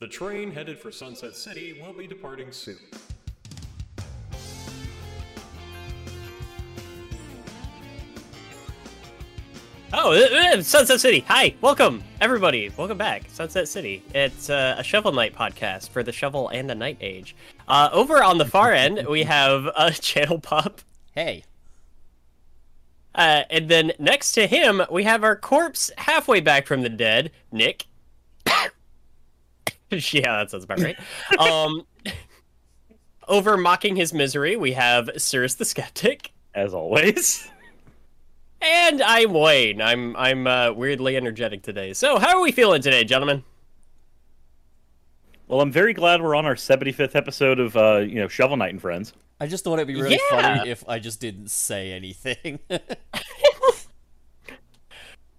The train headed for Sunset City will be departing soon. Oh, uh, uh, Sunset City. Hi, welcome everybody. Welcome back, Sunset City. It's uh, a Shovel Knight podcast for the Shovel and the Night Age. Uh, over on the far end, we have uh, Channel Pop, Hey. uh, and then next to him, we have our corpse halfway back from the dead, Nick. yeah, that sounds about right. um, over mocking his misery, we have Cirrus the Skeptic. as always. And I'm Wayne. I'm I'm uh, weirdly energetic today. So how are we feeling today, gentlemen? Well, I'm very glad we're on our 75th episode of uh, you know Shovel Knight and Friends. I just thought it'd be really Yeah. funny if I just didn't say anything.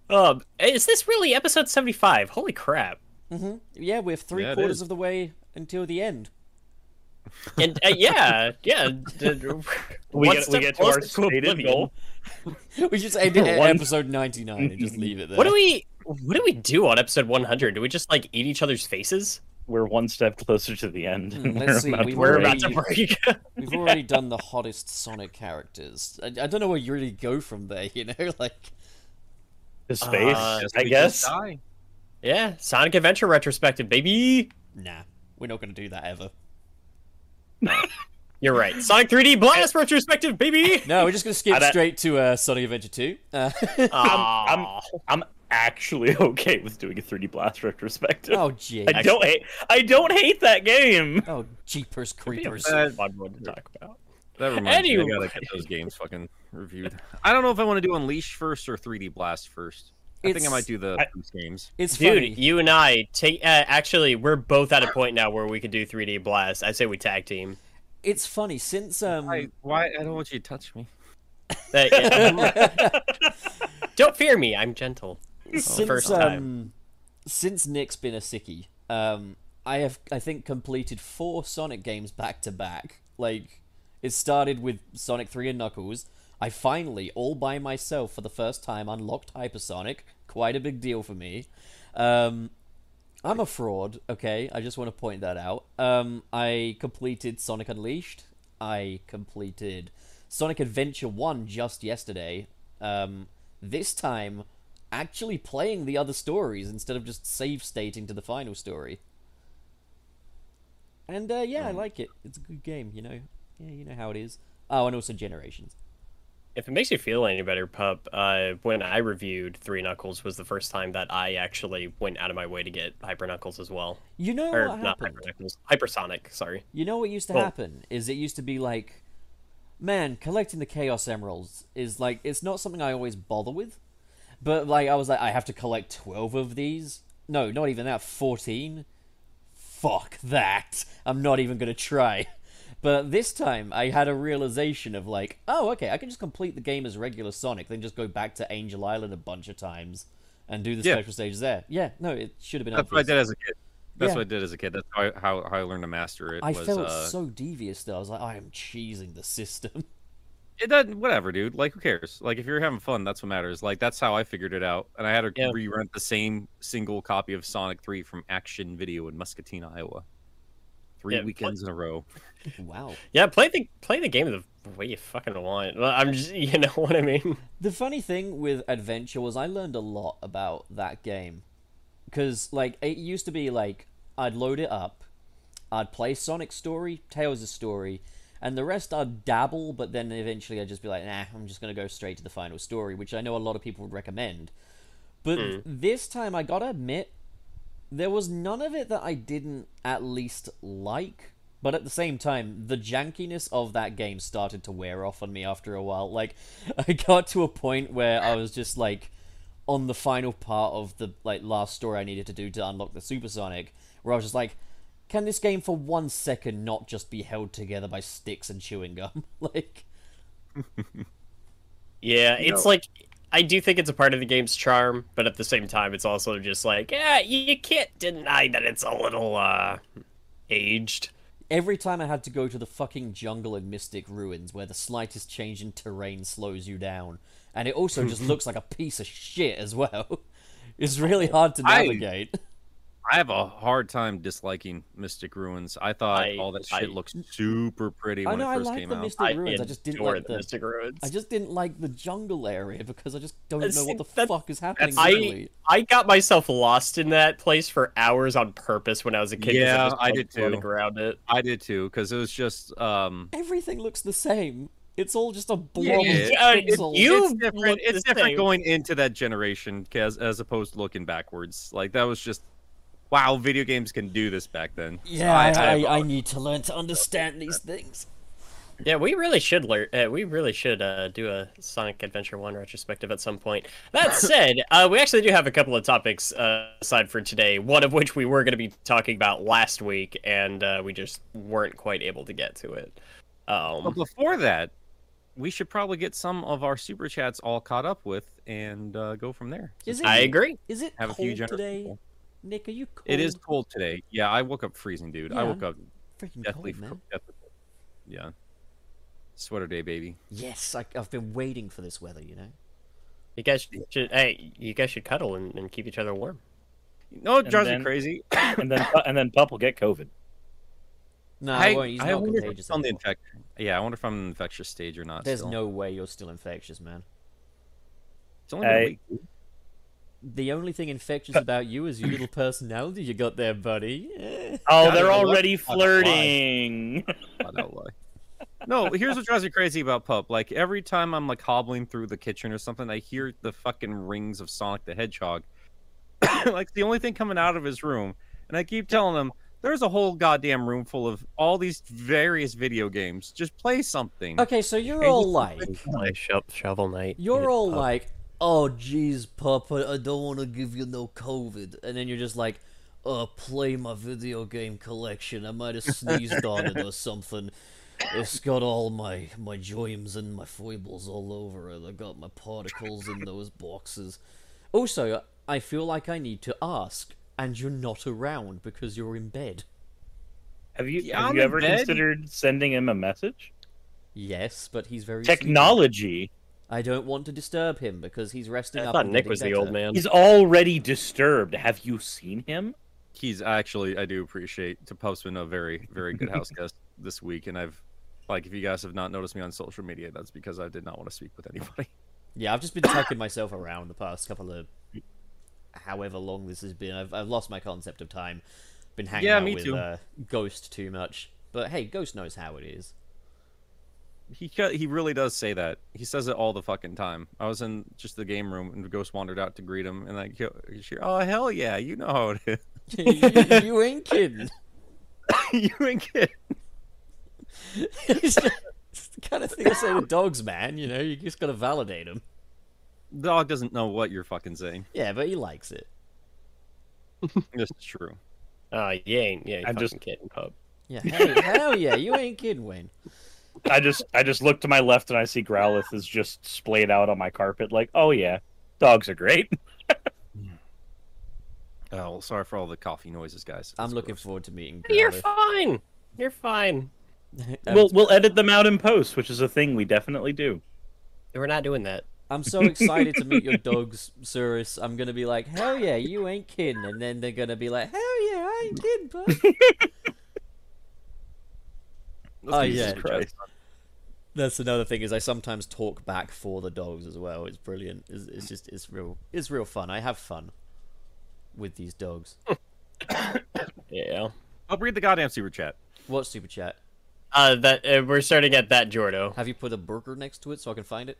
Um, is this really episode 75? Holy crap! Yeah, we're three Yeah, quarters of the way until the end. And uh, yeah, yeah. d- d- We one get, we get to our closer stated oblivion. goal. We just end it at One- episode 99 and just leave it there. What do we what do we do on episode 100? Do we just like eat each other's faces? We're one step closer to the end. And let's see, about we've we're break. about to break. We've already done the hottest Sonic characters. I, I don't know where you really go from there, you know? Like, to space, Uh, I guess. just die. Yeah, Sonic Adventure retrospective, baby. nah, we're not going to do that ever. You're right. Sonic 3D Blast retrospective, baby. No, we're just going to skip straight to uh, Sonic Adventure 2. Uh, Aw. I'm actually okay with doing a 3D Blast retrospective. oh, gee. I don't hate. I don't hate that game. Oh, jeepers creepers. Be a fun one to talk about. That reminds me, Anyway. I gotta get those games fucking reviewed. I don't know if I want to do Unleash first or 3D Blast first. I think I might do the I- boost games. It's Dude, funny. you and I take. Uh, actually, we're both at a point now where we could do 3D Blast. I say we tag team. It's funny since um I, why? I don't want you to touch me. Yeah. Don't fear me. I'm gentle. since first time. um since Nick's been a sickie, um I have I think completed four Sonic games back to back. Like it started with Sonic 3 and Knuckles. I finally, all by myself for the first time, unlocked Hypersonic. Quite a big deal for me. Um I'm a fraud, okay? I just want to point that out. Um, I completed Sonic Unleashed. I completed Sonic Adventure 1 just yesterday. Um, this time, actually playing the other stories instead of just save stating to the final story. And uh, yeah, I like it. It's a good game, you know. Yeah, you know how it is. Oh, and also Generations. If it makes you feel any better, pup, uh, when I reviewed Three Knuckles was the first time that I actually went out of my way to get Hyper Knuckles as well. You know Or what not happened? Hyper Knuckles, Hypersonic. Sorry. You know what used to Oh. happen is it used to be like, man, collecting the Chaos Emeralds is like it's not something I always bother with, but like I was like I have to collect twelve of these. No, not even that. Fourteen. Fuck that. I'm not even gonna try. But this time I had a realization of like, oh okay, I can just complete the game as regular Sonic, then just go back to Angel Island a bunch of times and do the Yeah. special stages there. Yeah, no, it should have been. That's what I did as a kid. That's Yeah. what I did as a kid. That's how I, how, how I learned to master it. I was, felt uh, so devious though. I was like, I am cheesing the system. It doesn't. Whatever, dude. Like, who cares? Like, if you're having fun, that's what matters. Like, that's how I figured it out. And I had to Yeah. rerun the same single copy of Sonic 3 from Action Video in Muscatine, Iowa. Three Yeah, weekends in a row. wow. Yeah, play the play the game the way you fucking want. I'm just, you know what I mean. The funny thing with Adventure was I learned a lot about that game. Because, like, it used to be like, I'd load it up, I'd play Sonic Story, Tails' story, and the rest I'd dabble, but then eventually I'd just be like, nah, I'm just going to go straight to the final story, which I know a lot of people would recommend. But hmm. this time, I gotta admit, there was none of it that I didn't at least like. But at the same time, the jankiness of that game started to wear off on me after a while. Like, I got to a point where I was just like on the final part of the like last story I needed to do to unlock the Supersonic, where I was just like, can this game for one second not just be held together by sticks and chewing gum? like, Yeah, it's like I do think it's a part of the game's charm, but at the same time, it's also just like, yeah, you can't deny that it's a little uh aged. every time I had to go to the fucking jungle and Mystic Ruins, where the slightest change in terrain slows you down, and it also just looks like a piece of shit as well. It's really hard to navigate. I have a hard time disliking Mystic Ruins. I thought I- all that I- shit looked super pretty I when know it I first like came the out. Mystic Ruins. I just didn't like the the. Mystic Ruins. I just didn't like the jungle area because I just don't Uh, know what the that- fuck is happening. I. I got myself lost in that place for hours on purpose when I was a kid. Yeah, just I did too. around it. I did too, because it was just um. Everything looks the same. It's all just a blob Yeah, of pixels. you- it's different. It's different going into that generation as as opposed to looking backwards. Like that was just wow. Video games can do this back then. Yeah, I, I- I, I need to learn to understand these things. Yeah, we really should learn. Uh, we really should uh, do a Sonic Adventure One retrospective at some point. That said, uh, we actually do have a couple of topics uh, aside for today. One of which we were going to be talking about last week, and uh, we just weren't quite able to get to it. But Um, before that, we should probably get some of our super chats all caught up with and uh, go from there. Is it? I agree. Is it Have a cold few generous today? people. Nick, are you cold? It is cold today. Yeah, I woke up freezing, dude. I woke up freaking deathly, cold, man. deathly cold. Yeah. Sweater day, baby. Yes, I, I've been waiting for this weather. You know. You guys should. Hey, you guys should cuddle and, and keep each other warm. No, it drives then- me crazy. and then and then Pup will get COVID. No, I, I, won't. He's I not wonder if contagious it's on the anymore. infection. Yeah, I wonder if I'm in the infectious stage or not. There's still. no way you're still infectious, man. It's only been a I- week. The only thing infectious about you is your little personality you got there, buddy. Oh, Not they're already lucky. flirting. I don't lie. No, here's what drives me crazy about Pup. Like every time I'm like hobbling through the kitchen or something, I hear the fucking rings of Sonic the Hedgehog. like the only thing coming out of his room, and I keep telling him there's a whole goddamn room full of all these various video games. Just play something. Okay, so you're Hey, all like, Play Shovel Knight. you're Yeah, all uh, like, oh jeez, Papa, I don't want to give you no COVID, and then you're just like, uh, play my video game collection. I might have sneezed on it or something. It's got all my my joyums and my foibles all over it. I got my particles in those boxes. Also, I feel like I need to ask, and you're not around because you're in bed. Have you Yeah, have I'm you ever bed. considered sending him a message? Yes, but he's very sleepy. Technology. I don't want to disturb him because he's resting I up. thought Nick getting was the old man. He's already disturbed. Have you seen him? He's actually I do appreciate to Pup's been a very very good house guest this week, and I've like if you guys have not noticed me on social media, that's because I did not want to speak with anybody. Yeah, I've just been tucking myself around the past couple of however long this has been. I've, I've lost my concept of time. Been hanging Yeah, out me with too. Uh, Ghost too much. But hey, Ghost knows how it is. He he really does say that. He says it all the fucking time. I was in just the game room and Ghost wandered out to greet him, and like, he- she- oh hell yeah, you know how it is. you, you ain't kidding. you ain't kidding. it's the it's the kind of thing I say to dogs, man. You know, you just gotta validate them. Dog doesn't know what you're fucking saying. Yeah, but he likes it. This is true. Uh, you ain't. Yeah, you I'm just- kidding, pup. Yeah, hey, hell yeah, you ain't kidding, Wayne. I just I just look to my left and I see Growlithe is just splayed out on my carpet. Like, oh yeah, dogs are great. Oh, sorry for all the coffee noises, guys. I'm It's looking gross. forward to meeting. You're fine. You're fine. We'll we'll edit them out in post, which is a thing we definitely do. We're not doing that. I'm so excited to meet your dogs, Cirrus. I'm gonna be like, hell yeah, you ain't kidding, and then they're gonna be like, hell yeah, I ain't kidding, bud. Let's Oh, do yeah. super chats. That's another thing is I sometimes talk back for the dogs as well. It's brilliant. It's, it's just it's real it's real fun. I have fun with these dogs. Yeah. I'll read the goddamn super chat. What super chat? Uh, that uh, we're starting at that Jordo. Have you put a burger next to it so I can find it?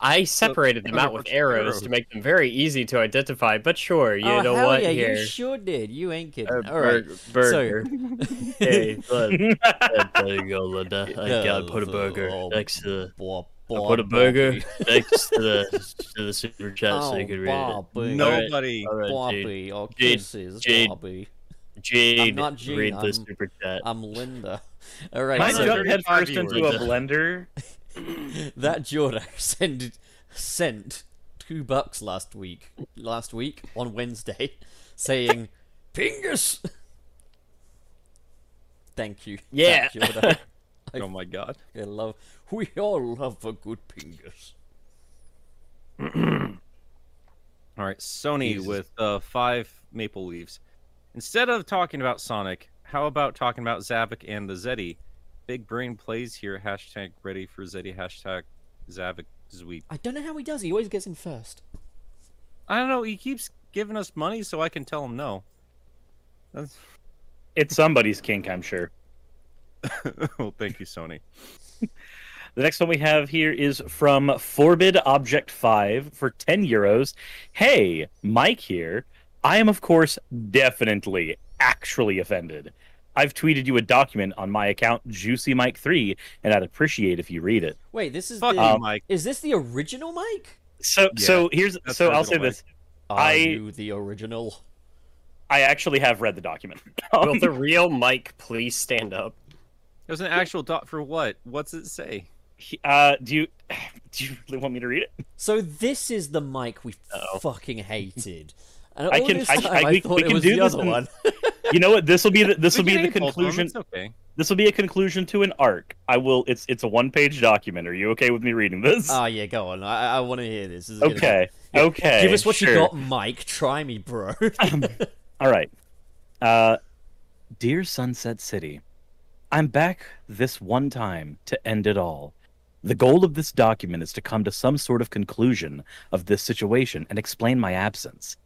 I separated them out with Arrows. arrows to make them very easy to identify. But sure, you oh know hell what? yeah, Here, you sure did. You ain't kidding. Uh, All right. bur- So- burger. hey, look, uh, there you go, Linda. I Yeah, gotta put a burger um, next to the. I put a burger next to the to the super chat so Oh, you can read Bobby. it. All right, Nobody. all right, Bobby, or Jade, kisses, Jade. Bobby. Jade, I'm not Jade, read the I'm- super chat. I'm Linda. All right, I so are jumped headfirst into a blender. that Jordan sent sent two bucks last week. Last week on Wednesday, saying "Pingus." Thank you. Yeah. I- Oh my god. I love. We all love a good pingus. All right, Sony Jesus. with uh, five Maple Leaves. Instead of talking about Sonic, how about talking about Zavok and the Zeddy? Big brain plays here. Hashtag ready for Zeddy. Hashtag Zavok Zweet. I don't know how he does. He always gets in first. I don't know. He keeps giving us money so I can tell him no. That's... It's somebody's kink, I'm sure. well, thank you, Sony. The next one we have here is from Forbid Object 5 for 10 euros. Hey, Mike here. I am, of course, definitely, actually offended. I've tweeted you a document on my account, Juicy Mike 3, and I'd appreciate if you read it. Wait, this is Fuck the. you, Mike. Is this the original Mike? So, Yeah, so here's so the I'll say original this: Are I- you the original? I actually have read the document. Will the real Mike please stand up? There's an actual dot for what? What's it say? uh, do you do you really want me to read it? So this is the Mike we Uh-oh. fucking hated. And I all can- I- time I- I, we- thought we it can was do the this other in- one. You know what? This will be the, this will be the conclusion. Okay. This will be a conclusion to an arc. I will. It's it's a one page document. Are you okay with me reading this? Ah, yeah, go on. I, I want to hear this. this is gonna be- okay. Okay. Give us what sure. you got, Mike. Try me, bro. All right. Uh, dear Sunset City, I'm back this one time to end it all. The goal of this document is to come to some sort of conclusion of this situation and explain my absence.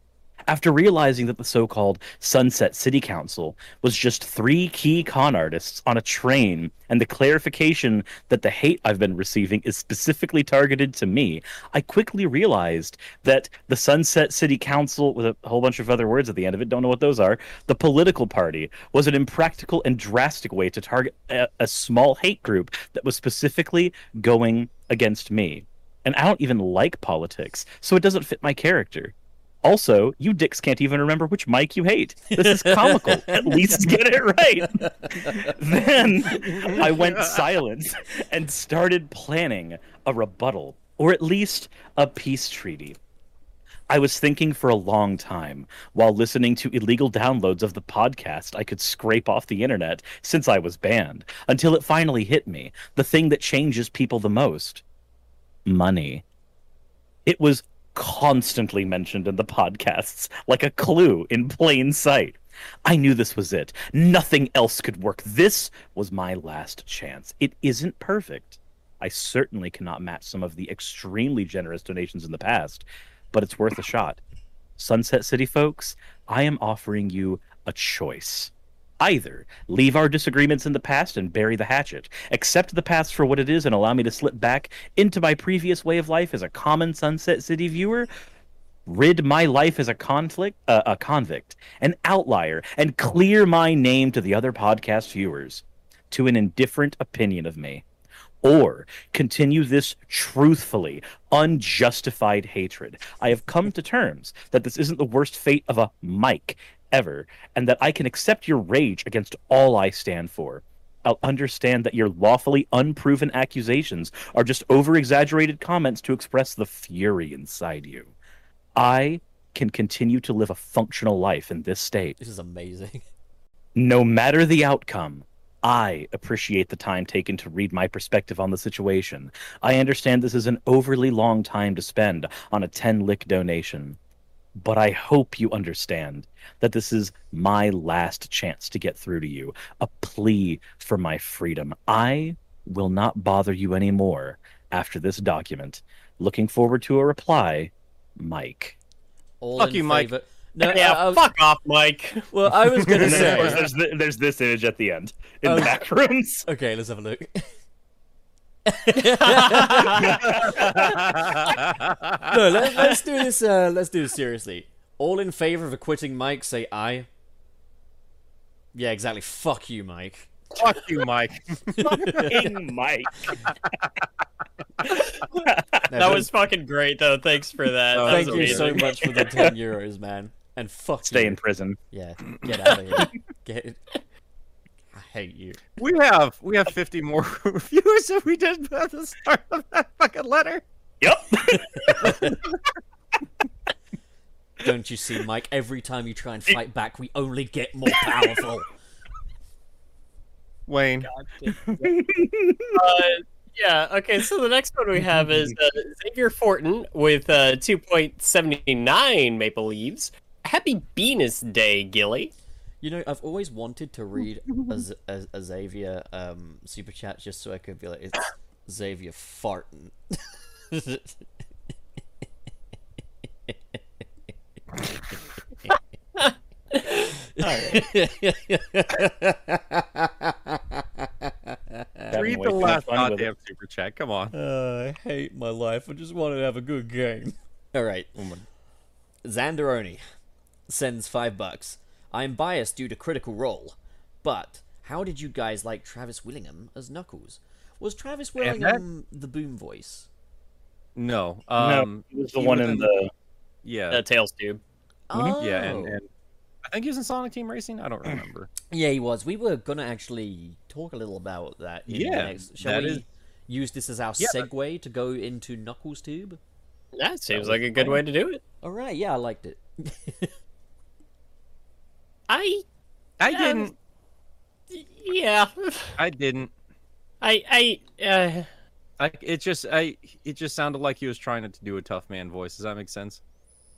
After realizing that the so called Sunset City Council was just three key con artists on a train, and the clarification that the hate I've been receiving is specifically targeted to me, I quickly realized that the Sunset City Council, with a whole bunch of other words at the end of it, don't know what those are, the political party, was an impractical and drastic way to target a, a small hate group that was specifically going against me. And I don't even like politics, so it doesn't fit my character. Also, you dicks can't even remember which mic you hate. This is comical. At least get it right. then I went silent and started planning a rebuttal, or at least a peace treaty. I was thinking for a long time while listening to illegal downloads of the podcast I could scrape off the internet since I was banned, until it finally hit me the thing that changes people the most money. It was constantly mentioned in the podcasts like a clue in plain sight. I knew this was it. Nothing else could work. This was my last chance. It isn't perfect. I certainly cannot match some of the extremely generous donations in the past, but it's worth a shot. Sunset City folks, I am offering you a choice. Either leave our disagreements in the past and bury the hatchet, accept the past for what it is and allow me to slip back into my previous way of life as a common Sunset City viewer, rid my life as a conflict, uh, a convict, an outlier, and clear my name to the other podcast viewers, to an indifferent opinion of me, or continue this truthfully unjustified hatred. I have come to terms that this isn't the worst fate of a Mike ever, and that I can accept your rage against all I stand for. I'll understand that your lawfully unproven accusations are just over exaggerated comments to express the fury inside you. I can continue to live a functional life in this state. This is amazing. No matter the outcome, I appreciate the time taken to read my perspective on the situation. I understand this is an overly long time to spend on a 10 lick donation. But I hope you understand that this is my last chance to get through to you, a plea for my freedom. I will not bother you anymore after this document. Looking forward to a reply, Mike. All Fuck in you, Mike. No, yeah, I- I- fuck off, Mike. well, I was gonna And then, of course, say. there's, th- there's this image at the end in the Oh. back rooms. Okay, let's have a look. No, let, let's do this. Uh, let's do this seriously. All in favor of acquitting Mike, say aye. Yeah, exactly. Fuck you, Mike. Fuck you, Mike. Fucking Mike. That was fucking great, though. Thanks for that. Oh, That Thank was you so much for the ten euros, man. And fuck Stay you. in prison. Yeah, get out of here. Get. I hate you. We have we have 50 more reviews than we did at the start of that fucking letter. Yep. Don't you see, Mike? Every time you try and fight back, we only get more powerful. Wayne, Uh, yeah, okay, so the next one we have is uh, Xavier Fortin with uh, 2.79 Maple Leaves Happy Venus Day, Gilly. You know, I've always wanted to read a, Z- a, a Xavier um, super chat just so I could be like, it's Xavier farting. Having Read the last fun with it. goddamn super chat. Come on. Uh, I hate my life. I just want to have a good game. All right. Xanderoni sends five bucks. I'm biased due to Critical Role, but how did you guys like Travis Willingham as Knuckles? Was Travis Willingham the boom voice? No. no, Um, it was the he one was in the. Yeah. Uh, Tails Tube. Oh, Yeah, and, and I think he was in Sonic Team Racing. I don't remember. yeah, he was. We were gonna actually talk a little about that. In the Yeah, next... shall that we is- use this as our Yeah, that- segue to go into Knuckles Tube? That seems was like a good fun. way to do it. All right, yeah, I liked it. I, I Um, didn't. yeah, I didn't. I, I, uh, I, it just I it just sounded like he was trying to do a tough man voice. Does that make sense?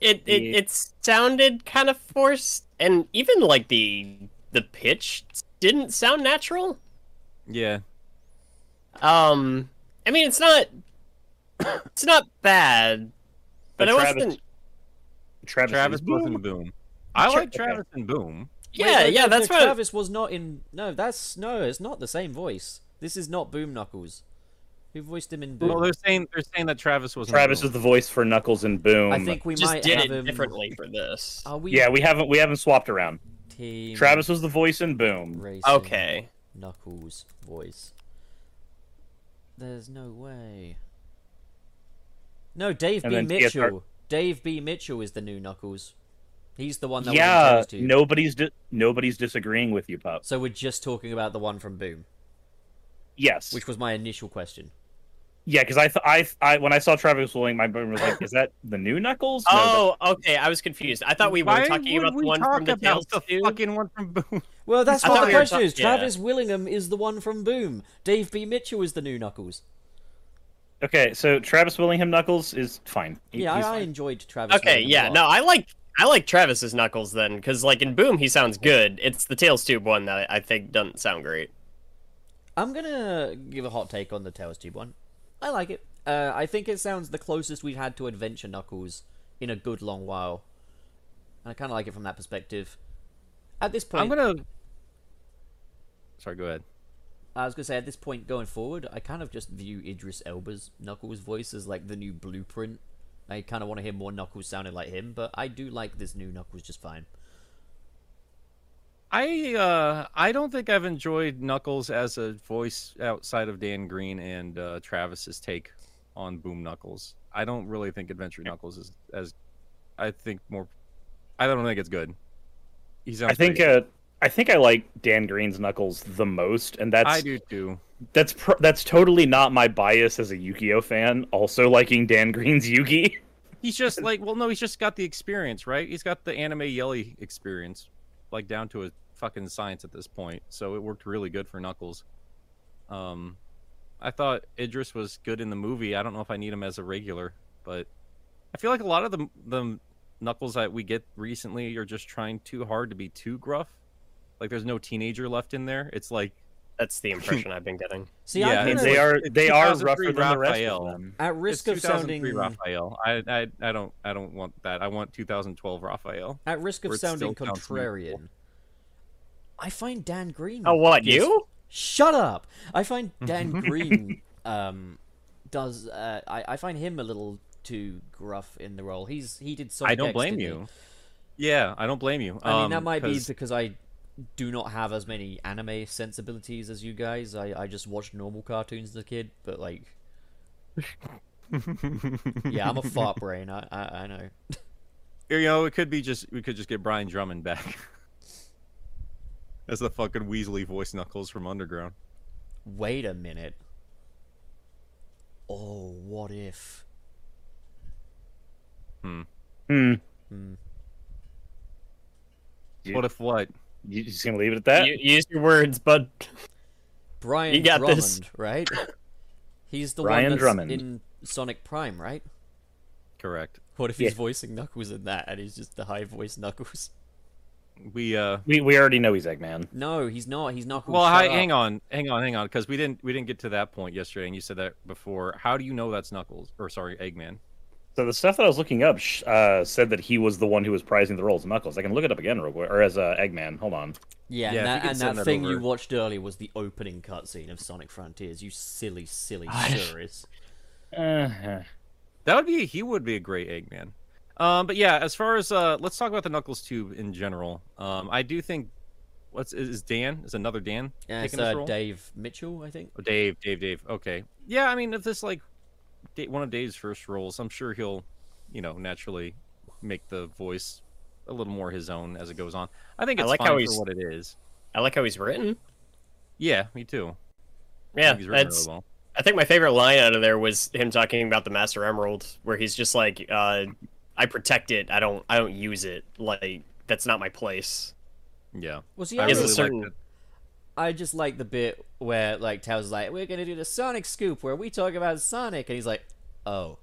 it, it, Yeah. it sounded kind of forced, and even like the the pitch didn't sound natural. Yeah. Um, I mean, it's not, it's not bad, but But it Travis- wasn't. Travis, Travis was was in Boom. I Tra- like Travis and Boom. Yeah, Wait, no, yeah, no, that's no, what. Travis was not in. No, that's no, it's not the same voice. This is not Boom Knuckles. Who voiced him in Boom? Well, they're saying they're saying that Travis was. Travis Boom. is the voice for Knuckles and Boom. I think we just might did have it him. differently for this. Are we? Yeah, we haven't we haven't swapped around. Team Travis was the voice in Boom. Racing Okay. Knuckles voice. There's no way. No, Dave And B. then TSR Mitchell. Dave B. Mitchell is the new Knuckles. He's the one that Yeah, in Tails Tube. nobody's di- nobody's disagreeing with you, pup. So we're just talking about the one from Boom, Yes. which was my initial question. Yeah, because I, th- I, th- I, when I saw Travis Willing, my brain was like, "Is that the new Knuckles?" No, Oh, okay. I was confused. I thought we were Why talking would about the we one talk from the about the Tube. fucking one from Boom. Well, that's I what the we were question talk- is. yeah. Travis Willingham is the one from Boom. Dave B. Mitchell is the new Knuckles. okay, so Travis Willingham Knuckles is fine. He- Yeah, he's I, I enjoyed Travis. Okay, Willingham a yeah. lot. No, I like I like Travis's Knuckles then, because like in Boom he sounds good. It's the Tails Tube one that I think doesn't sound great. I'm gonna give a hot take on the Tails Tube one. I like it. Uh, I think it sounds the closest we've had to Adventure Knuckles in a good long while. And I kind of like it from that perspective. At this point, I'm gonna. Sorry, go ahead. I was gonna say at this point going forward, I kind of just view Idris Elba's Knuckles voice as like the new blueprint. I kind of want to hear more Knuckles sounding like him, but I do like this new Knuckles just fine. I uh I don't think I've enjoyed Knuckles as a voice outside of Dan Green and uh, Travis's take on Boom Knuckles. I don't really think Adventure Knuckles is as I think more I don't think it's good. He's. I think pretty- uh, I think I like Dan Green's Knuckles the most, and that's I do too. that's pr- that's totally not my bias as a Yu-Gi-Oh fan. Also liking Dan Green's Yugi. He's just like well no, he's just got the experience, right? He's got the anime yelly experience, like down to a fucking science at this point. So it worked really good for Knuckles. Um I thought Idris was good in the movie. I don't know if I need him as a regular, but I feel like a lot of the the Knuckles that we get recently are just trying too hard to be too gruff. Like there's no teenager left in there. It's like That's the impression I've been getting. See, Yeah, I'm mean, gonna, they are they are 2003 rougher than the rest Raphael. of them. at it's risk of sounding Raphael. I, I I don't I don't want that. I want 2012 Raphael. at risk of Where it still sounding contrarian. I find Dan Green. Oh, what gives- you? Shut up! I find Dan Green um does uh, I I find him a little too gruff in the role. He's he did Sonic I don't X, blame didn't he? you. Yeah, I don't blame you. I mean, Um, that might be because I do not have as many anime sensibilities as you guys. I, I just watched normal cartoons as a kid, but like, yeah, I'm a fart brain. I, I, I know. you know, it could be just we could just get Brian Drummond back as the fucking Weasley voice Knuckles from Underground. Wait a minute. Oh, what if? Hmm. Hmm. You- What if what? You just gonna leave it at that? You, use your words, bud. Brian You got Drummond, this. right? He's the Brian one that's Drummond. in Sonic Prime, right? Correct. What if he's Yeah. voicing Knuckles in that and he's just the high voice Knuckles? We uh We we already know he's Eggman. No, he's not. He's Knuckles. well, shut hi, up. hang on, hang on, hang on, because we didn't we didn't get to that point yesterday, and you said that before. How do you know that's Knuckles or sorry, Eggman? So the stuff that I was looking up uh, said that he was the one who was prizing the role as Knuckles. I can look it up again real quick, or as uh, Eggman. Hold on. Yeah, Yeah, and that, and that that thing you watched earlier was the opening cutscene of Sonic Frontiers. You silly, silly I- tourist. Uh, That would be he would be a great Eggman. Um, but yeah, as far as uh, let's talk about the Knuckles tube in general. Um, I do think what's is is Dan is another Dan Yeah, it's uh, role? Dave Mitchell, I think. Oh, Dave, Dave, Dave. Okay. Yeah, I mean, if this like Da- one of Dave's first roles, I'm sure he'll, you know, naturally make the voice a little more his own as it goes on. I think I like fine how for he's- what it is. I like how he's written. Yeah, me too. I Yeah, think he's written that's. really well. I think my favorite line out of there was him talking about the Master Emerald, where he's just like, uh, "I protect it. I don't. I don't use it. Like that's not my place." Yeah. Was he I He has ever- a really certain. I just like the bit where like Tails is like, "We're gonna do the Sonic Scoop where we talk about Sonic," and he's like, "Oh,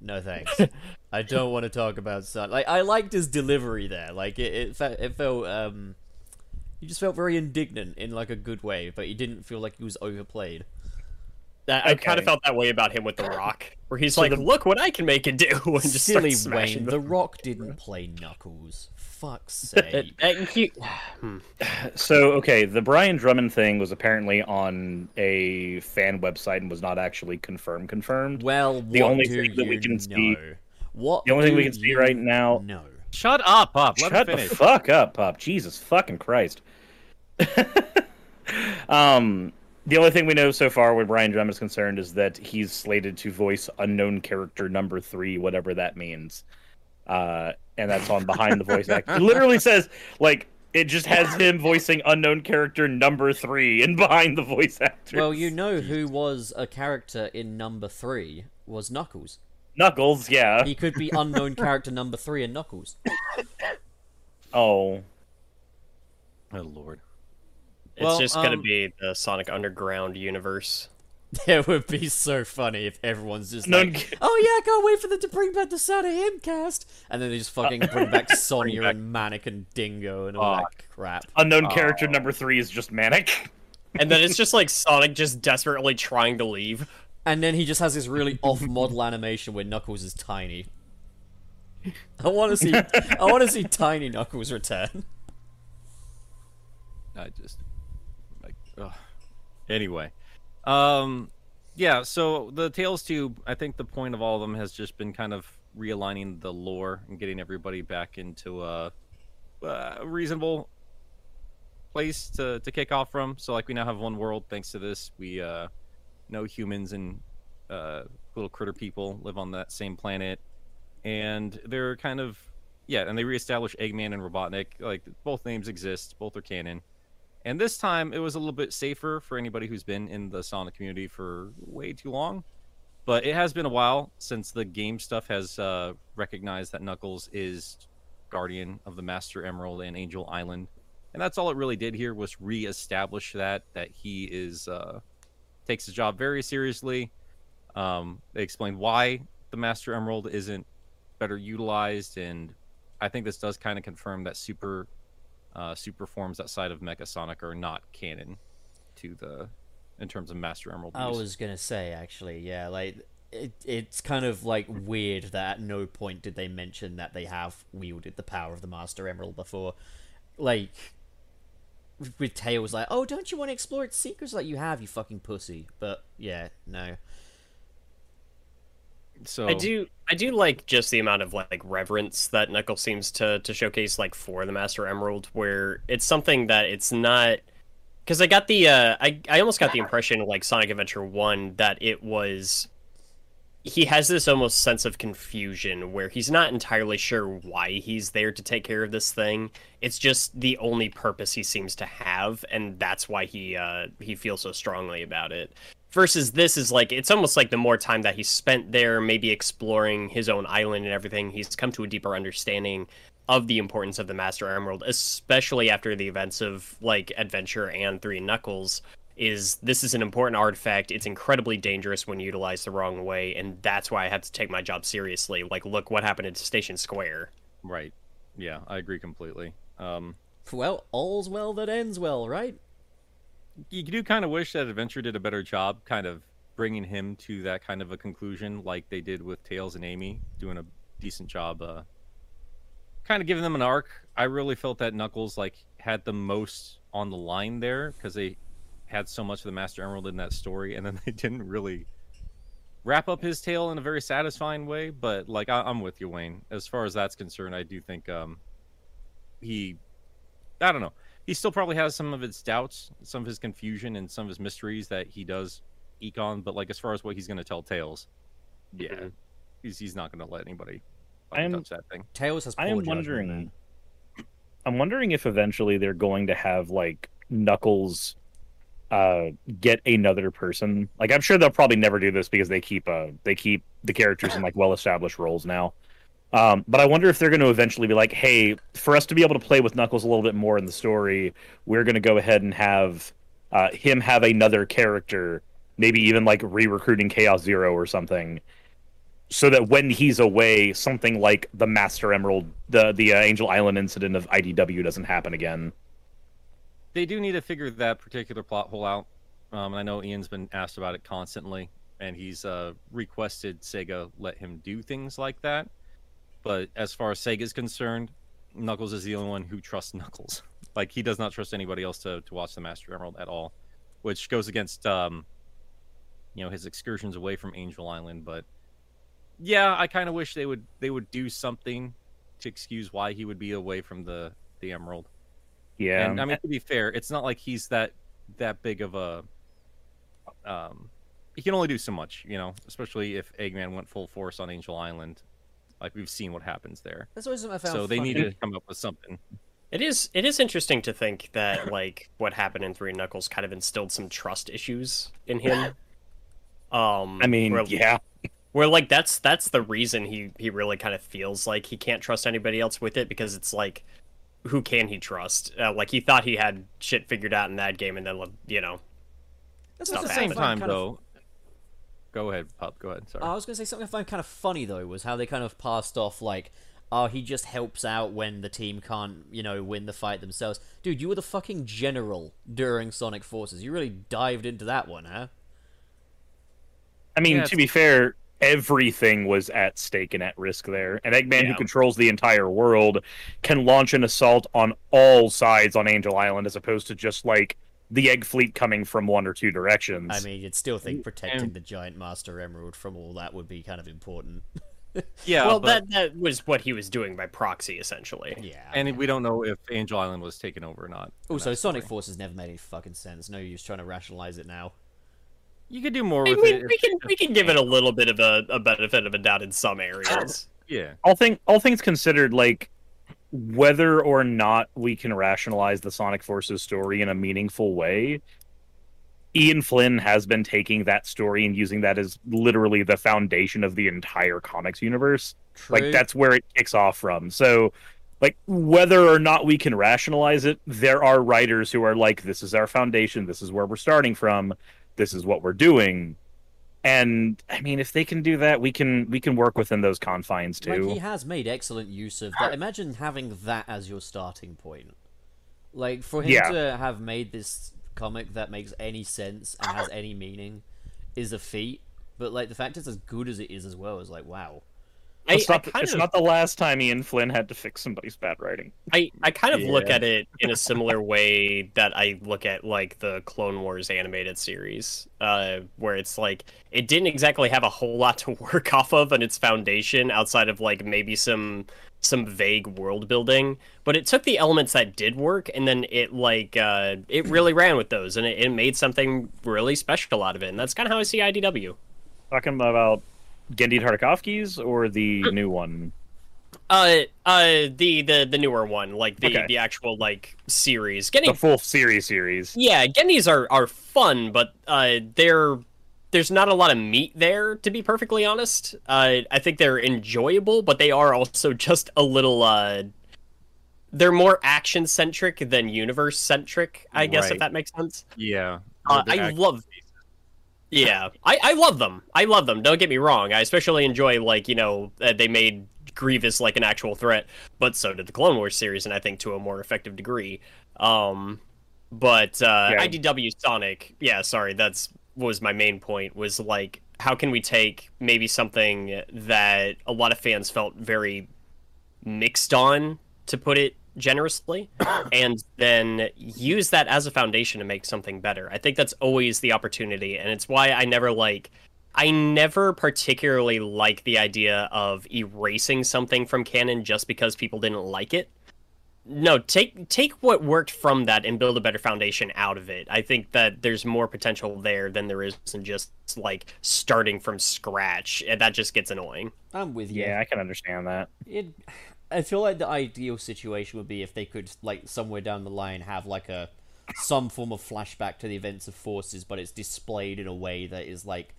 no thanks. I don't want to talk about Sonic." Like I liked his delivery there. Like it, it, fe- it felt um, he just felt very indignant in like a good way, but he didn't feel like he was overplayed. I, I kind of felt that way about him with the Rock, where he's So like, the- "Look what I can make it do," and just Silly starts smashing Wayne, them. The Rock didn't play Knuckles. Fuck's sake. He- so okay, the Brian Drummond thing was apparently on a fan website and was not actually confirmed. Confirmed. well, The what only do thing that we you can see- know? What the only thing we can see right now- No. Shut up, Pop. Let Shut him the fuck up, Pop. Jesus fucking Christ. um, the only thing we know so far where Brian Drummond is concerned is that he's slated to voice unknown character number three, whatever that means. Uh, and that's on behind the voice act. It literally says like it just has him voicing unknown character number three and behind the voice actor. Well, you know who was a character in number three was Knuckles. Knuckles, yeah. He could be unknown character number three in Knuckles. Oh, Oh Lord. It's Well, just gonna um, be the Sonic Underground universe. It would be so funny if everyone's just No, like, "Oh yeah, I can't wait for them to bring back the SatAM cast," and then they just fucking bring back Sonia back- and Manic and Dingo and all that crap. unknown character number three is just manic. And then it's just like Sonic just desperately trying to leave. And then he just has this really off-model animation where Knuckles is tiny. I want to see, I want to see tiny Knuckles return. I just like ugh. Anyway. Um yeah, so the Tails Tube, I think the point of all of them has just been kind of realigning the lore and getting everybody back into a, a reasonable place to, to kick off from. So like we now have one world thanks to this. We uh know humans and uh little critter people live on that same planet and they're kind of yeah, and they reestablish Eggman and Robotnik. Like both names exist, both are canon. And this time it was a little bit safer for anybody who's been in the Sonic community for way too long. But it has been a while since the game stuff has uh, recognized that Knuckles is guardian of the Master Emerald and Angel Island. And that's all it really did here was reestablish that that he is uh, takes his job very seriously. Um, they explained why the Master Emerald isn't better utilized, and I think this does kind of confirm that super uh, super forms outside of Mecha Sonic are not canon to the in terms of Master Emerald. I use. was gonna say actually, yeah, like it, it's kind of like weird that at no point did they mention that they have wielded the power of the Master Emerald before. Like with Tails, like, oh, don't you want to explore its secrets? Like you have, you fucking pussy. But yeah, no. So I do I do like just the amount of like reverence that Knuckles seems to to showcase like for the Master Emerald where it's something that it's not because I got the uh I I almost got the impression like Sonic Adventure 1 that it was he has this almost sense of confusion where he's not entirely sure why he's there to take care of this thing. It's just the only purpose he seems to have, and that's why he uh, he feels so strongly about it. Versus this is like it's almost like the more time that he spent there, maybe exploring his own island and everything, he's come to a deeper understanding of the importance of the Master Emerald, especially after the events of like Adventure and Three Knuckles. is this is an important artifact. It's incredibly dangerous when utilized the wrong way, and that's why I have to take my job seriously. Like, look what happened at Station Square. Right. Yeah, I agree completely. Um, Well, all's well that ends well, right? You do kind of wish that Adventure did a better job, kind of bringing him to that kind of a conclusion, like they did with Tails and Amy, doing a decent job, uh, kind of giving them an arc. I really felt that Knuckles like had the most on the line there because they had so much of the Master Emerald in that story, and then they didn't really wrap up his tale in a very satisfying way. But like, I- I'm with you, Wayne. As far as that's concerned, I do think um, he, I don't know he still probably has some of his doubts, some of his confusion, and some of his mysteries that he does eke on. But like as far as what he's going to tell Tails, yeah, Mhm. he's he's not going to let anybody I'm- touch that thing. Tails has. I am wondering. I'm wondering if eventually they're going to have like Knuckles uh get another person. Like I'm sure they'll probably never do this because they keep uh they keep the characters in like well established roles now. Um, but I wonder if they're going to eventually be like, hey, for us to be able to play with Knuckles a little bit more in the story, we're going to go ahead and have uh, him have another character, maybe even like re-recruiting Chaos Zero or something, so that when he's away, something like the Master Emerald, the the uh, Angel Island incident of IDW doesn't happen again. They do need to figure that particular plot hole out. Um, and I know Ian's been asked about it constantly, and he's uh, requested Sega let him do things like that. But as far as Sega is concerned, Knuckles is the only one who trusts Knuckles. Like he does not trust anybody else to, to watch the Master Emerald at all, which goes against um, you know, his excursions away from Angel Island. But yeah, I kind of wish they would they would do something to excuse why he would be away from the the Emerald. Yeah, And I mean, to be fair, it's not like he's that that big of a. Um, he can only do so much, you know. Especially if Eggman went full force on Angel Island, like we've seen what happens there. That's always something I found So they funny. need to come up with something. It is it is interesting to think that like what happened in Three Knuckles kind of instilled some trust issues in him. Um, I mean, where, yeah, where like that's that's the reason he he really kind of feels like he can't trust anybody else with it because it's like who can he trust? Uh, like he thought he had shit figured out in that game, and then you know That's Stuff also At the same something time, kind of- though. Go ahead, Pop. Go ahead. Sorry. I was going to say something I find kind of funny though was how they kind of passed off like, oh, he just helps out when the team can't, you know, win the fight themselves. Dude, you were the fucking general during Sonic Forces. You really dived into that one, huh? I mean, Yeah, to be fair, everything was at stake and at risk there. And Eggman, who controls the entire world, can launch an assault on all sides on Angel Island, as opposed to just like the egg fleet coming from one or two directions. I mean, you'd still think protecting the giant Master Emerald from all that would be kind of important. yeah, well but, that that was what he was doing by proxy essentially. Yeah. and we don't know if Angel Island was taken over or not. in also, Sonic story. Forces never made any fucking sense. No use trying to rationalize it now. You could do more I with mean, it. if- we can we can give it a little bit of a, a benefit of a doubt in some areas. Yeah. all thing all things considered, like whether or not we can rationalize the Sonic Forces story in a meaningful way, Ian Flynn has been taking that story and using that as literally the foundation of the entire comics universe. True. Like that's where it kicks off from. So like whether or not we can rationalize it, there are writers who are like, this is our foundation, this is where we're starting from, this is what we're doing. And I mean, if they can do that, we can we can work within those confines Like too. he has made excellent use of that. Imagine having that as your starting point. Like for him Yeah. to have made this comic that makes any sense and has any meaning is a feat. But like the fact it's as good as it is as well is like wow. I, it's I not, kind it's of not the last time Ian Flynn had to fix somebody's bad writing. I, I kind of look at it in a similar way that I look at like the Clone Wars animated series, uh, where it's like it didn't exactly have a whole lot to work off of on its foundation outside of like maybe some some vague world building, but it took the elements that did work and then it like uh, it really ran with those and it, it made something really special out of it. And that's kind of how I see IDW. Talking about Genndy Tartakovsky's or the new one? Uh, uh, the the the newer one, like the Okay. the actual like series, getting The full series series. Yeah, Genndy's are are fun, but uh, they're there's not a lot of meat there, to be perfectly honest. Uh, I think they're enjoyable, but they are also just a little. Uh, they're more action centric than universe centric, I guess, if that makes sense. Yeah. Uh, I act- love. Yeah, I, I love them. I love them. Don't get me wrong. I especially enjoy like you know uh, they made Grievous like an actual threat, but so did the Clone Wars series, and I think to a more effective degree. Um, but uh, Yeah. IDW Sonic, yeah, sorry, that's was my main point. Was like, how can we take maybe something that a lot of fans felt very mixed on, to put it generously, and then use that as a foundation to make something better. I think that's always the opportunity, and it's why I never like. I never particularly like the idea of erasing something from canon just because people didn't like it. No, take take what worked from that and build a better foundation out of it. I think that there's more potential there than there is in just like starting from scratch, and that just gets annoying. I'm with you. Yeah, I can understand that. It. I feel like the ideal situation would be if they could, like, somewhere down the line, have like a some form of flashback to the events of Forces, but it's displayed in a way that is like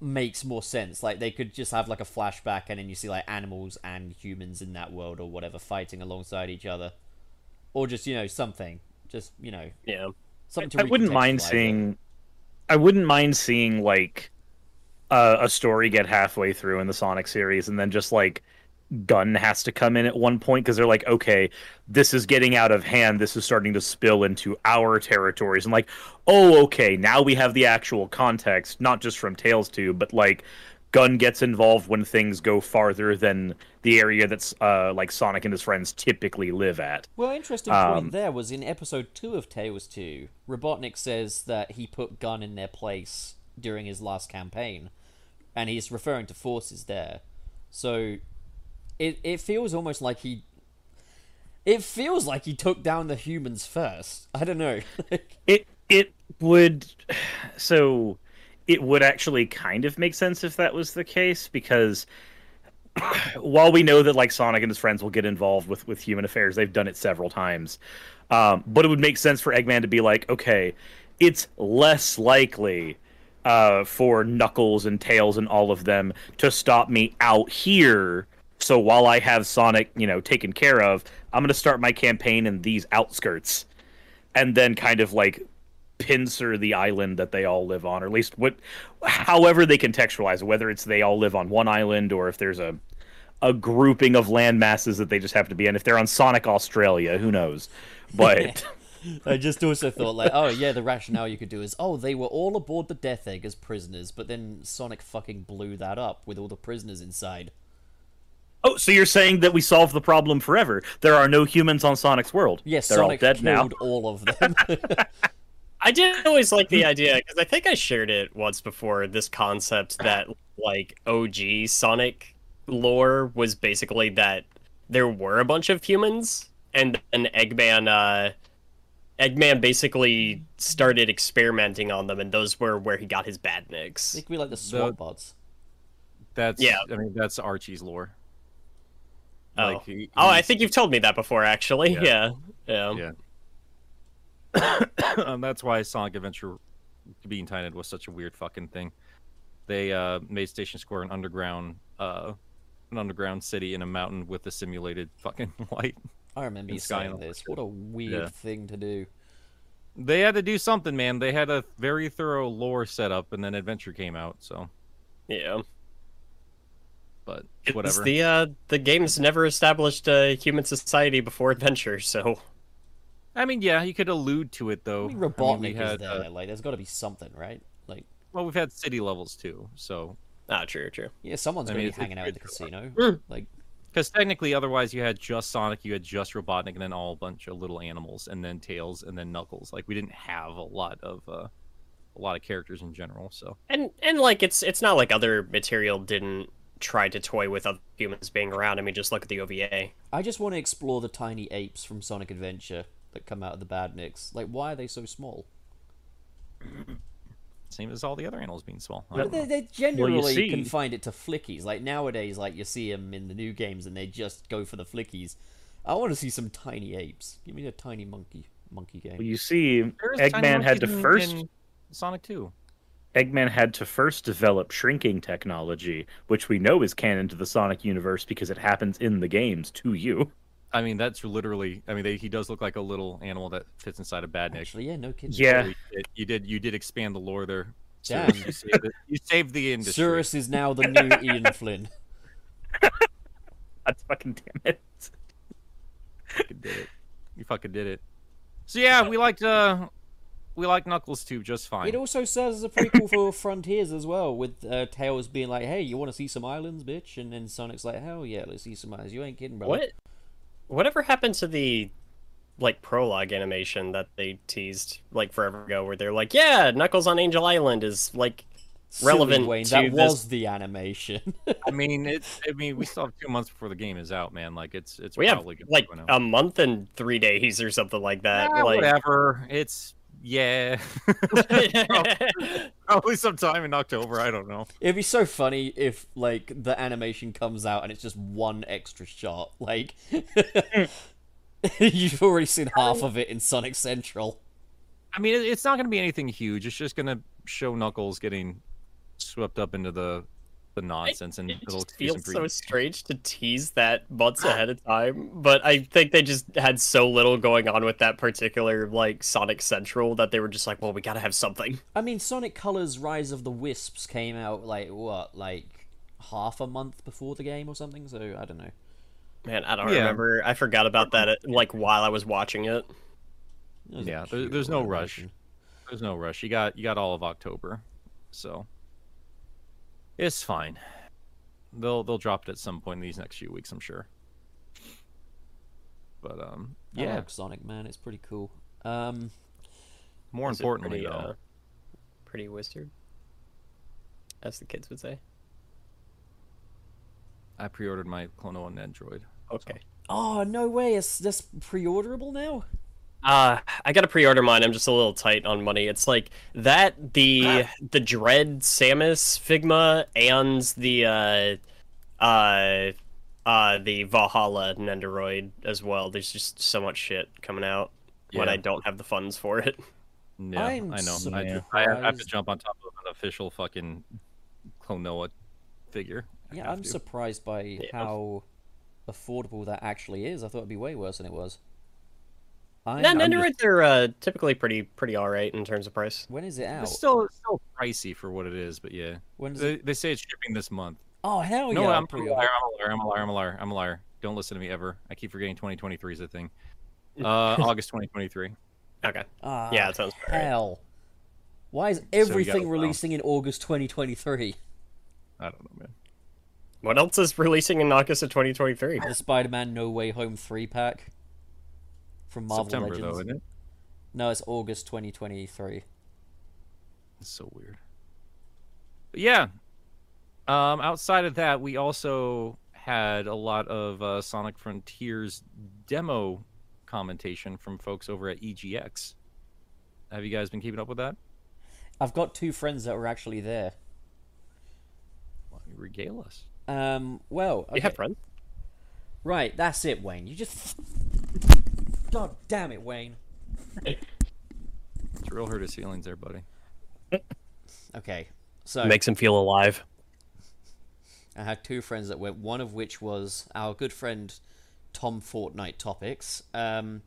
makes more sense. Like they could just have like a flashback, and then you see like animals and humans in that world or whatever fighting alongside each other, or just you know something, just you know Yeah. something to. I wouldn't mind recontextualize it. seeing. I wouldn't mind seeing like uh, a story get halfway through in the Sonic series, and then just like Gun has to come in at one point because they're like, okay, this is getting out of hand. This is starting to spill into our territories, and like, oh, okay, now we have the actual context, not just from Tails Tube, but like. Gun gets involved when things go farther than the area that's uh, like Sonic and his friends typically live at. Well, interesting point Um, there was in episode two of Tails Tube, Robotnik says that he put Gun in their place during his last campaign, and he's referring to forces there. So it it feels almost like he it feels like he took down the humans first. I don't know. It it would so it would actually kind of make sense if that was the case because while we know that like Sonic and his friends will get involved with with human affairs, they've done it several times. Um, but it would make sense for Eggman to be like, okay, it's less likely uh, for Knuckles and Tails and all of them to stop me out here. So while I have Sonic, you know, taken care of, I'm going to start my campaign in these outskirts and then kind of like pincer the island that they all live on, or at least what, however they contextualize whether it's they all live on one island or if there's a a grouping of land masses that they just happen to be in. If they're on Sonic Australia, who knows? But I just also thought like, oh yeah, the rationale you could do is, oh, they were all aboard the Death Egg as prisoners, but then Sonic fucking blew that up with all the prisoners inside. Oh, so you're saying that we solved the problem forever? There are no humans on Sonic's world. Yes, they're Sonic all dead now. killed all of them. I did always like the idea because I think I shared it once before. This concept that like OG Sonic lore was basically that there were a bunch of humans, and then Eggman, uh, Eggman basically started experimenting on them, and those were where he got his bad they nicks. could be like the SWAT bots. That's Yeah. I mean that's Archie's lore. Oh, Like, he- oh, I think you've told me that before, actually. Yeah. Yeah, yeah. Yeah. um, that's why Sonic Adventure being titled was such a weird fucking thing. They uh, made Station Square an underground, uh, an underground city in a mountain with a simulated fucking light. I remember you saying this. that What a weird Yeah. thing to do. They had to do something, man. They had a very thorough lore set up, and then Adventure came out. So, yeah. But It's whatever. the uh, the game's never established a human society before adventure, so I mean, yeah, you could allude to it I though. mean, I mean, Robotnik we is had, there. uh, like, there's got to be something, right? Like, well, we've had city levels too. So, ah, true, true. yeah, someone's I going mean, to be it's- hanging out at the casino. Mm. Like, because technically, otherwise, you had just Sonic, you had just Robotnik, and then all a bunch of little animals, and then Tails, and then Knuckles. Like we didn't have a lot of uh, a lot of characters in general. So, And and like it's it's not like other material didn't try to toy with other humans being around. I mean, just look at the OVA. I just want to explore the tiny apes from Sonic Adventure that come out of the Badniks. Like, why are they so small? same as all the other animals being small. But they, know. they generally see- confined it to flickies. Like nowadays, like you see them in the new games, and they just go for the flickies. I want to see some tiny apes. Give me a tiny monkey monkey game. well, you see, Eggman had to first in Sonic Two. Eggman had to first develop shrinking technology, which we know is canon to the Sonic universe because it happens in the games to you. I mean, that's literally. I mean, they, he does look like a little animal that fits inside a Badnik. Actually, yeah, no kidding. Yeah. Holy shit, You did. You did expand the lore there. Damn. Cirrus. You saved, it. you saved the industry. Cirrus is now the new Ian Flynn. That's fucking damn it. fucking did it. You fucking did it. So yeah, we liked uh, we like Knuckles too, just fine. It also serves as a prequel for Frontiers as well, with uh, Tails being like, "Hey, you want to see some islands, bitch?" And then Sonic's like, "Hell yeah, let's see some islands." You ain't kidding, bro. What? Whatever happened to the like prologue animation that they teased like forever ago, where they're like, "Yeah, Knuckles on Angel Island is like relevant Wayne, to that this- was the animation. I mean, it's. I mean, we still have two months before the game is out, man. Like it's. It's we have probably gonna like go a month and three days or something like that." Ah, like, whatever. It's yeah. Probably sometime in October. I don't know. It'd be so funny if like the animation comes out and it's just one extra shot. Like you've already seen half of it in Sonic Central. I mean, it's not going to be anything huge. It's just going to show Knuckles getting swept up into the the nonsense, and it it'll just do some feels so pre- strange to tease that months ah. ahead of time, but I think they just had so little going on with that particular like Sonic Central that they were just like, well, we gotta have something. I mean, Sonic Colors Rise of the Wisps came out like what, like half a month before the game or something. So I don't know. Man, I don't Yeah. remember. I forgot about that uh, like while I was watching it. It was Yeah, there- there's no rush. There's no rush. You got you got all of October, so it's fine. They'll they'll drop it at some point in these next few weeks, I'm sure. But um, I yeah. like Sonic man, it's pretty cool. Um, More importantly, pretty, though, uh, pretty wizard, as the kids would say. I pre-ordered my Klonoa Nendoroid. Okay. oh no way, it's just pre-orderable now. Uh, I gotta pre-order mine. I'm just a little tight on money. It's like that, the the Dread Samus Figma, and the uh, uh, uh, the Valhalla Nendoroid as well. There's just so much shit coming out when I don't have the funds for it. Yeah, I'm I know. I, surprised. I have to jump on top of an official fucking Klonoa figure. I Yeah, I'm to. surprised by Yeah. how affordable that actually is. I thought it'd be way worse than it was. I'm, Yeah, I'm just- Nendoroids are uh, typically pretty pretty all right in terms of price. when is it out? It's still it's still pricey for what it is, but yeah. When is They, it? they say it's shipping this month. Oh hell no, yeah! I'm, I'll I'm, a liar, I'm a liar. I'm a liar. I'm a liar. I'm a liar. Don't listen to me ever. I keep forgetting 2023 is a thing. Uh, August 2023. Okay. Ah, Yeah, that sounds right. hell. Why is everything allow- releasing in August 2023? I don't know, man. What else is releasing in August of 2023? The Spider-Man No Way Home three pack from Marvel September Legends. though, isn't it? No, it's August 2023. It's so weird. But yeah. Um, outside of that, we also had a lot of uh, Sonic Frontiers demo commentation from folks over at EGX. Have you guys been keeping up with that? I've got two friends that were actually there. Why don't you regale us? Um, well, You have okay. friends? right, that's it, Wayne. You just, god damn it, Wayne. It's real hurt his feelings there, buddy. Okay, so Makes him feel alive. I had two friends that went. One of which was our good friend Tom Fortnite Topics. Um,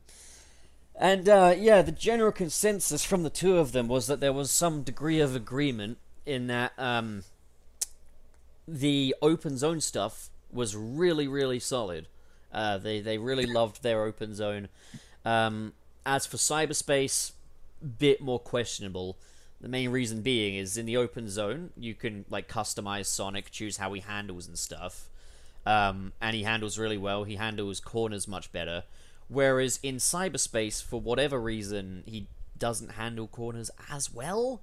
and uh, yeah, the general consensus from the two of them was that there was some degree of agreement in that um, the open zone stuff was really, really solid. Uh, they they really loved their open zone. Um, as for cyberspace, bit more questionable. The main reason being is in the open zone, you can like customize Sonic, choose how he handles and stuff. Um, and he handles really well. He handles corners much better. Whereas in cyberspace, for whatever reason, he doesn't handle corners as well.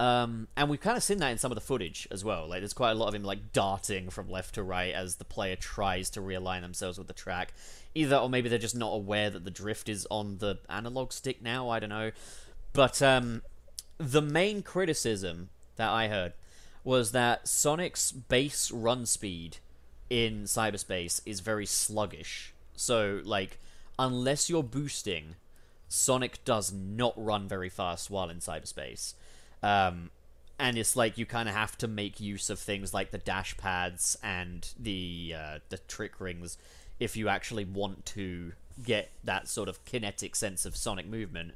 Um, and we've kind of seen that in some of the footage as well. Like, there's quite a lot of him like darting from left to right as the player tries to realign themselves with the track. Either, or maybe they're just not aware that the drift is on the analog stick now. I don't know. But um, the main criticism that I heard was that Sonic's base run speed in cyberspace is very sluggish. So, like, unless you're boosting, Sonic does not run very fast while in cyberspace. Um, and it's like you kind of have to make use of things like the dash pads and the uh, the trick rings if you actually want to get that sort of kinetic sense of Sonic movement.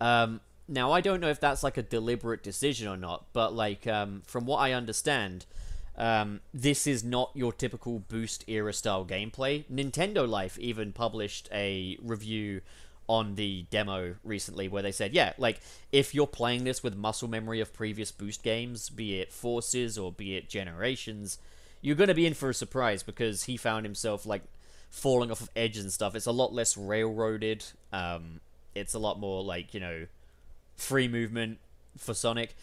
Um, now, I don't know if that's like a deliberate decision or not, but like um, from what I understand, um, this is not your typical boost era style gameplay. Nintendo Life even published a review on the demo recently where they said, yeah, like if you're playing this with muscle memory of previous boost games, be it Forces or be it Generations, you're going to be in for a surprise because he found himself like falling off of edges and stuff. It's a lot less railroaded. Um, it's a lot more like, you know, free movement for Sonic.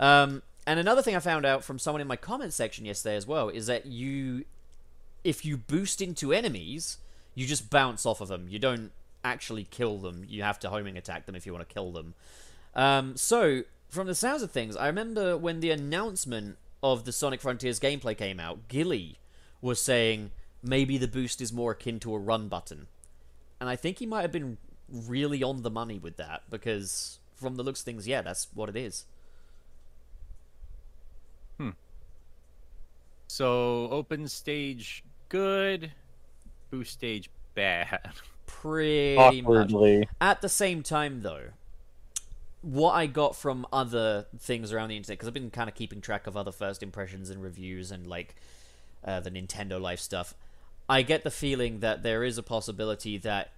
Um, and another thing I found out from someone in my comment section yesterday as well is that you, if you boost into enemies, you just bounce off of them. You don't actually kill them. You have to homing attack them if you want to kill them. Um, so, from the sounds of things, I remember when the announcement of the Sonic Frontiers gameplay came out, Gilly was saying maybe the boost is more akin to a run button. And I think he might have been really on the money with that because from the looks of things, yeah, that's what it is. Hmm. So open stage good, boost stage bad. Pretty much. At the same time, though, what I got from other things around the internet, because I've been kind of keeping track of other first impressions and reviews and like uh, the Nintendo Life stuff, I get the feeling that there is a possibility that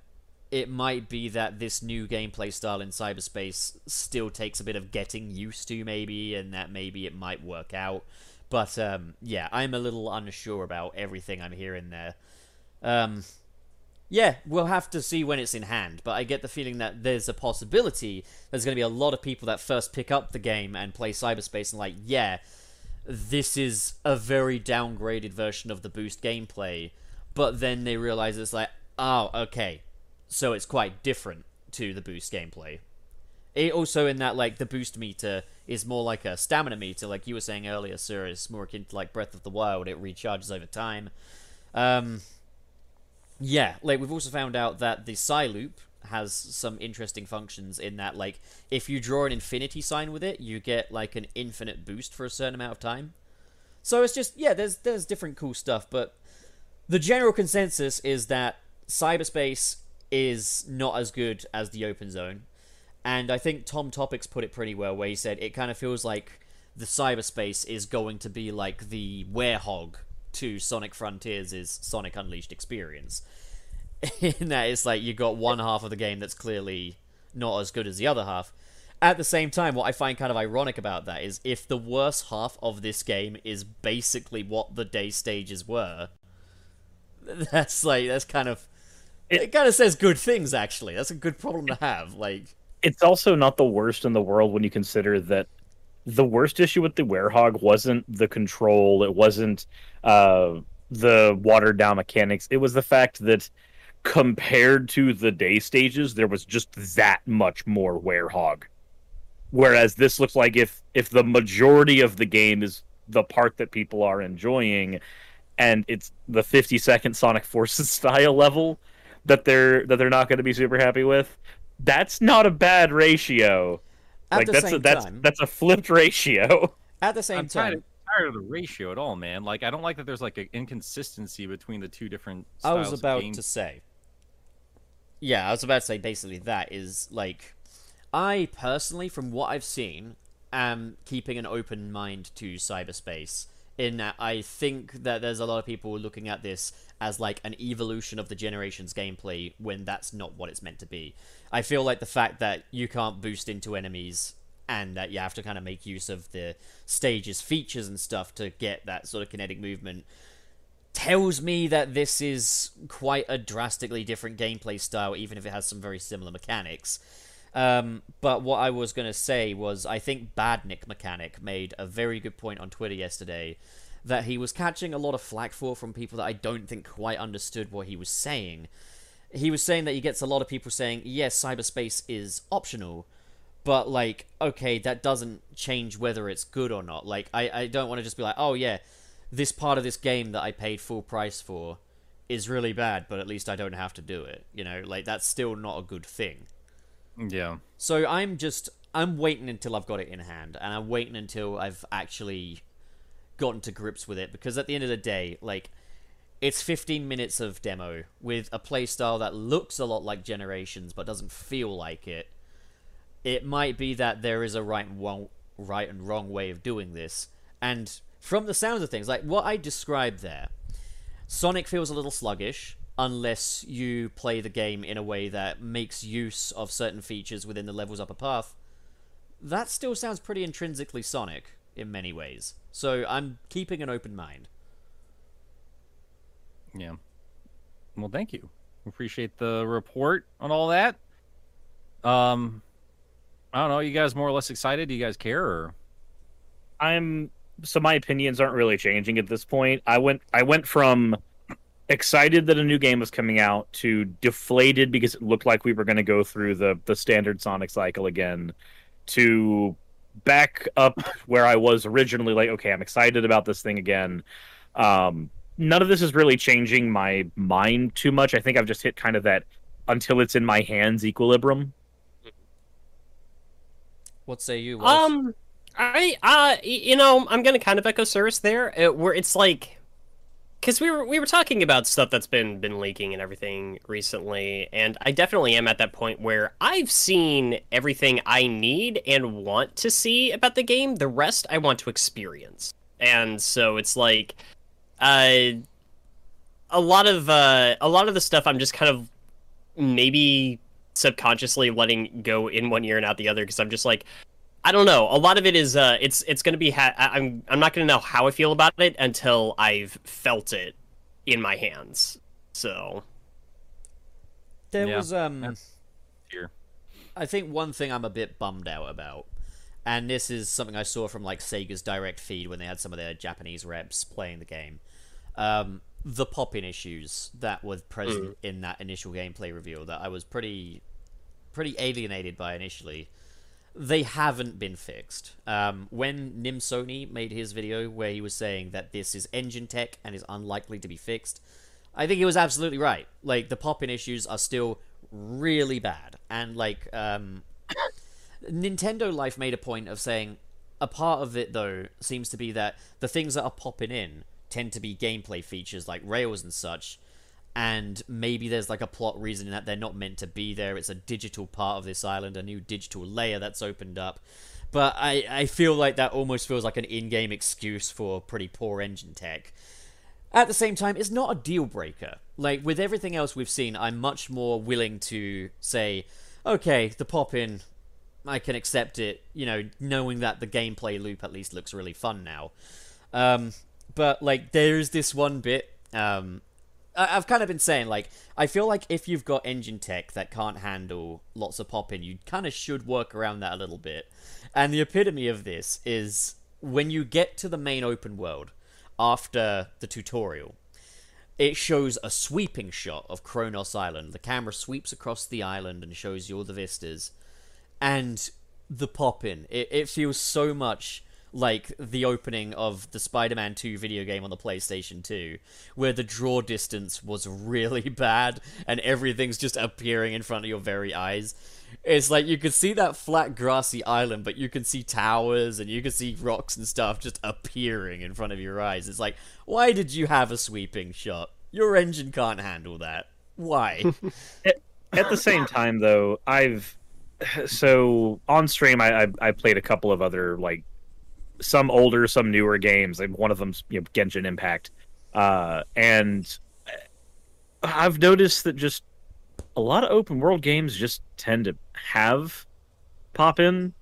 it might be that this new gameplay style in cyberspace still takes a bit of getting used to, maybe, and that maybe it might work out. But um, yeah, I'm a little unsure about everything I'm hearing there. Um, yeah, we'll have to see when it's in hand, but I get the feeling that there's a possibility there's going to be a lot of people that first pick up the game and play cyberspace and like, yeah, this is a very downgraded version of the boost gameplay, but then they realize it's like, oh, okay, so it's quite different to the boost gameplay. It also in that like the boost meter is more like a stamina meter, like you were saying earlier, sir. It's more akin to like Breath of the Wild. It recharges over time. Um, yeah, like we've also found out that the Cyloop has some interesting functions in that like if you draw an infinity sign with it, you get like an infinite boost for a certain amount of time. So it's just yeah, there's there's different cool stuff, but the general consensus is that cyberspace is not as good as the open zone. And I think Tom Topics put it pretty well where he said it kind of feels like the cyberspace is going to be like the werehog to Sonic Frontiers' is Sonic Unleashed experience. In that it's like you got one half of the game that's clearly not as good as the other half. At the same time, what I find kind of ironic about that is if the worst half of this game is basically what the day stages were, that's like that's kind of it, it kind of says good things actually. That's a good problem to have. Like It's also not the worst in the world when you consider that the worst issue with the Werehog wasn't the control, it wasn't uh, the watered down mechanics. It was the fact that compared to the day stages, there was just that much more Werehog. Whereas this looks like if if the majority of the game is the part that people are enjoying, and it's the 50 second Sonic Forces style level that they're that they're not going to be super happy with, that's not a bad ratio. At like the that's same a that's time, that's a flipped ratio. at the same I'm time, tired, tired of the ratio at all, man. Like I don't like that there's like an inconsistency between the two different. I Styles was of about game. to say. Yeah, I was about to say basically that is like I personally from what I've seen am keeping an open mind to cyberspace in that I think that there's a lot of people looking at this as like an evolution of the generation's gameplay when that's not what it's meant to be. I feel like the fact that you can't boost into enemies and that you have to kind of make use of the stages features and stuff to get that sort of kinetic movement tells me that this is quite a drastically different gameplay style, even if it has some very similar mechanics. Um, but what I was going to say was, I think Badnik Mechanic made a very good point on Twitter yesterday that he was catching a lot of flack for from people that I don't think quite understood what he was saying. He was saying that he gets a lot of people saying, yes, cyberspace is optional, but like, okay, that doesn't change whether it's good or not. Like, I, I don't want to just be like, oh yeah, this part of this game that I paid full price for is really bad, but at least I don't have to do it. You know, like that's still not a good thing. Yeah. So I'm just I'm waiting until I've got it in hand, and I'm waiting until I've actually gotten to grips with it. Because at the end of the day, like it's 15 minutes of demo with a playstyle that looks a lot like Generations but doesn't feel like it. It might be that there is a right and wrong, right and wrong way of doing this, and from the sounds of things, like what I described there, Sonic feels a little sluggish unless you play the game in a way that makes use of certain features within the level's upper path. That still sounds pretty intrinsically Sonic in many ways. So I'm keeping an open mind. Yeah. Well, thank you. Appreciate the report on all that. Um, I don't know. You guys more or less excited? Do you guys care? Or I'm so my opinions aren't really changing at this point. I went I went from excited that a new game was coming out to deflated because it looked like we were going to go through the the standard Sonic cycle again to back up where I was originally like okay, I'm excited about this thing again. Um none of this is really changing my mind too much. I think I've just hit kind of that until it's in my hands equilibrium. What say you? Wolf? Um, I, uh, you know, I'm gonna kind of echo Cirrus there, uh, where it's like, because we were we were talking about stuff that's been been leaking and everything recently, and I definitely am at that point where I've seen everything I need and want to see about the game. The rest I want to experience, and so it's like, uh, a lot of uh, a lot of the stuff I'm just kind of maybe subconsciously letting go in one ear and out the other because I'm just like I don't know. A lot of it is uh it's it's going to be ha- I- I'm I'm not going to know how I feel about it until I've felt it in my hands. So, there yeah, was um. here. I think one thing I'm a bit bummed out about, and this is something I saw from like Sega's direct feed when they had some of their Japanese reps playing the game, um, the pop-in issues that were present in that initial gameplay reveal that I was pretty, pretty alienated by initially. They haven't been fixed. Um, when Nim Sony made his video where he was saying that this is engine tech and is unlikely to be fixed, I think he was absolutely right. Like the pop-in issues are still really bad, and like um, Nintendo Life made a point of saying a part of it though seems to be that the things that are popping in tend to be gameplay features like rails and such, and maybe there's like a plot reason that they're not meant to be there. It's a digital part of this island, a new digital layer that's opened up. But I, I feel like that almost feels like an in-game excuse for pretty poor engine tech. At the same time, it's not a deal breaker. Like with everything else we've seen, I'm much more willing to say, okay, the pop in, I can accept it. You know, knowing that the gameplay loop at least looks really fun now. Um, but like, there's this one bit. Um, I've kind of been saying like, I feel like if you've got engine tech that can't handle lots of pop in, you kind of should work around that a little bit. And the epitome of this is when you get to the main open world after the tutorial, it shows a sweeping shot of Kronos Island. The camera sweeps across the island and shows you all the vistas. And the pop in, it, it feels so much like the opening of the Spider Man 2 video game on the PlayStation 2, where the draw distance was really bad and everything's just appearing in front of your very eyes. It's like you could see that flat grassy island, but you can see towers and you can see rocks and stuff just appearing in front of your eyes. It's like, why did you have a sweeping shot? Your engine can't handle that. Why? at the same time though i've so on stream I, I i played a couple of other like some older some newer games like one of them's you know genshin impact uh and i've noticed that just a lot of open world games just tend to have pop in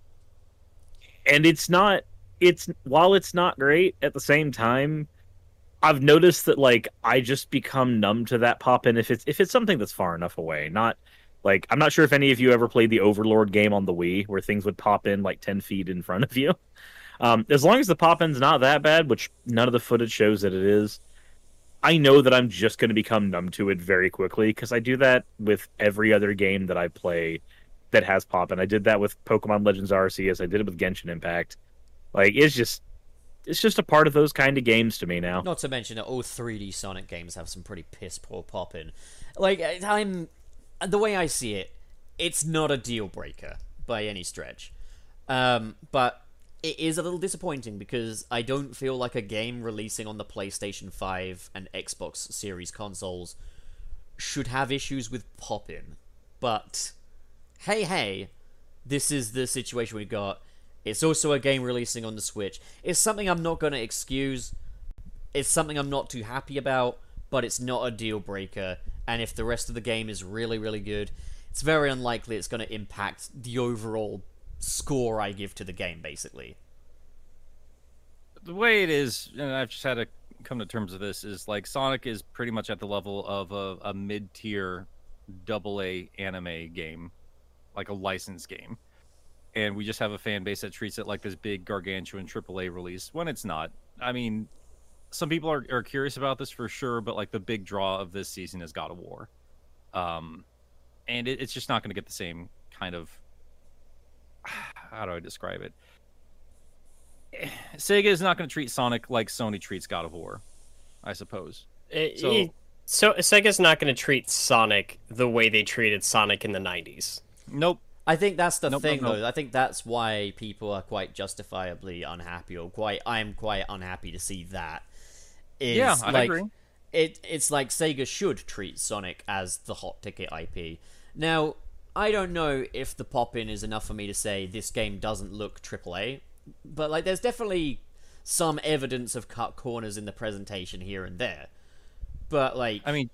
and it's not it's while it's not great at the same time I've noticed that like I just become numb to that pop in if it's if it's something that's far enough away. Not like I'm not sure if any of you ever played the Overlord game on the Wii where things would pop in like ten feet in front of you. Um, as long as the pop in's not that bad, which none of the footage shows that it is, I know that I'm just going to become numb to it very quickly because I do that with every other game that I play that has pop in. I did that with Pokemon Legends Arceus. I did it with Genshin Impact. Like it's just it's just a part of those kind of games to me now. Not to mention that all 3D Sonic games have some pretty piss poor pop in. Like, I'm. The way I see it, it's not a deal breaker by any stretch. Um, but it is a little disappointing because I don't feel like a game releasing on the PlayStation 5 and Xbox Series consoles should have issues with pop in. But hey, hey, this is the situation we got. It's also a game releasing on the Switch. It's something I'm not going to excuse. It's something I'm not too happy about, but it's not a deal breaker. And if the rest of the game is really, really good, it's very unlikely it's going to impact the overall score I give to the game, basically. The way it is, and I've just had to come to terms with this, is like Sonic is pretty much at the level of a, a mid tier double A anime game, like a licensed game. And we just have a fan base that treats it like this big gargantuan AAA release when it's not. I mean, some people are, are curious about this for sure, but like the big draw of this season is God of War. Um, and it, it's just not going to get the same kind of how do I describe it? Sega is not going to treat Sonic like Sony treats God of War, I suppose. It- So- it- so Sega's not going to treat Sonic the way they treated Sonic in the 90s. Nope. I think that's the Nope, thing, nope, nope. though. I think that's why people are quite justifiably unhappy, or quite. I'm quite unhappy to see that. Is, Yeah, I like, agree. It it's like Sega should treat Sonic as the hot ticket IP. Now, I don't know if the pop in is enough for me to say this game doesn't look AAA, but like, there's definitely some evidence of cut corners in the presentation here and there. But like, I mean,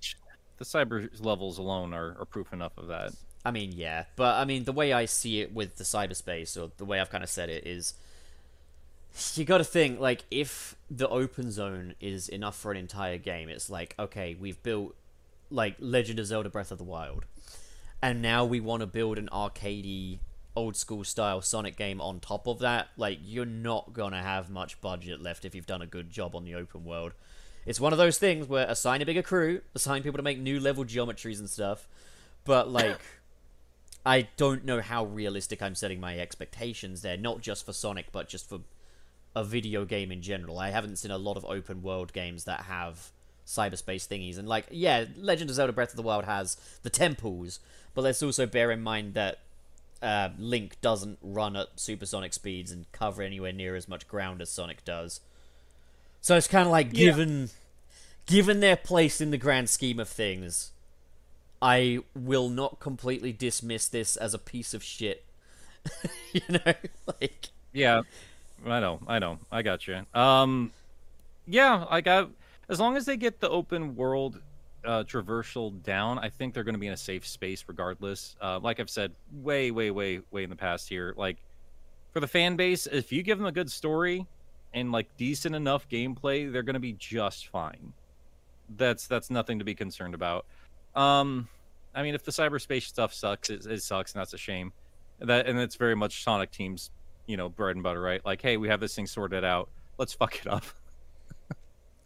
the cyber levels alone are, are proof enough of that. I mean, yeah, but I mean, the way I see it with the cyberspace, or the way I've kind of said it, is you got to think like if the open zone is enough for an entire game, it's like okay, we've built like Legend of Zelda: Breath of the Wild, and now we want to build an arcadey, old school style Sonic game on top of that. Like you're not gonna have much budget left if you've done a good job on the open world. It's one of those things where assign a bigger crew, assign people to make new level geometries and stuff, but like. I don't know how realistic I'm setting my expectations there, not just for Sonic, but just for a video game in general. I haven't seen a lot of open world games that have cyberspace thingies. And, like, yeah, Legend of Zelda Breath of the Wild has the temples, but let's also bear in mind that uh, Link doesn't run at supersonic speeds and cover anywhere near as much ground as Sonic does. So it's kind of like Yeah. given given their place in the grand scheme of things, I will not completely dismiss this as a piece of shit. you know, like Yeah, I know, I know, I got you. Um, yeah, like I, as long as they get the open world uh, traversal down, I think they're going to be in a safe space regardless. Uh, like I've said, way, way, way, way in the past here, like for the fan base, if you give them a good story and like decent enough gameplay, they're going to be just fine. That's that's nothing to be concerned about. Um, I mean, if the cyberspace stuff sucks, it, it sucks, and that's a shame. That and it's very much Sonic Team's, you know, bread and butter, right? Like, hey, we have this thing sorted out. Let's fuck it up.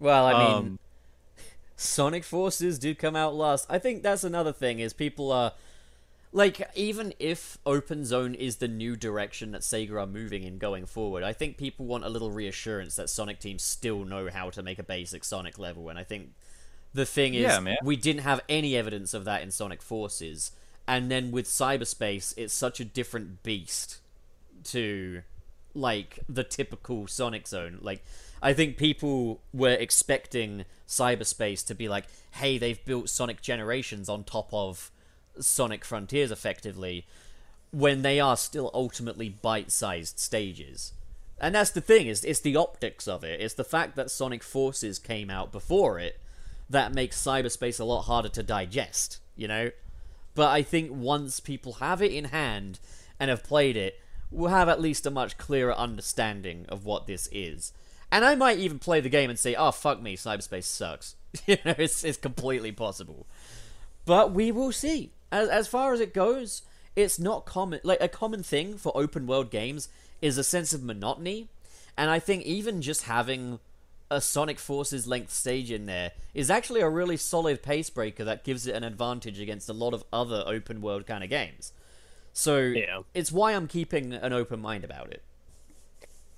Well, I mean, Um, Sonic Forces do come out last. I think that's another thing is people are like even if open zone is the new direction that Sega are moving in going forward, I think people want a little reassurance that Sonic teams still know how to make a basic Sonic level and I think the thing is Yeah, we didn't have any evidence of that in Sonic Forces and then with cyberspace it's such a different beast to like the typical Sonic zone. Like I think people were expecting cyberspace to be like, hey, they've built Sonic Generations on top of Sonic Frontiers effectively, when they are still ultimately bite-sized stages. And that's the thing is it's the optics of it. It's the fact that Sonic Forces came out before it that makes cyberspace a lot harder to digest, you know? But I think once people have it in hand and have played it, we'll have at least a much clearer understanding of what this is. And I might even play the game and say, "Oh fuck me, cyberspace sucks." you know, it's it's completely possible. But we will see. As as far as it goes, it's not common. Like a common thing for open world games is a sense of monotony, and I think even just having a Sonic Forces length stage in there is actually a really solid pace breaker that gives it an advantage against a lot of other open world kind of games. So Yeah. it's why I'm keeping an open mind about it.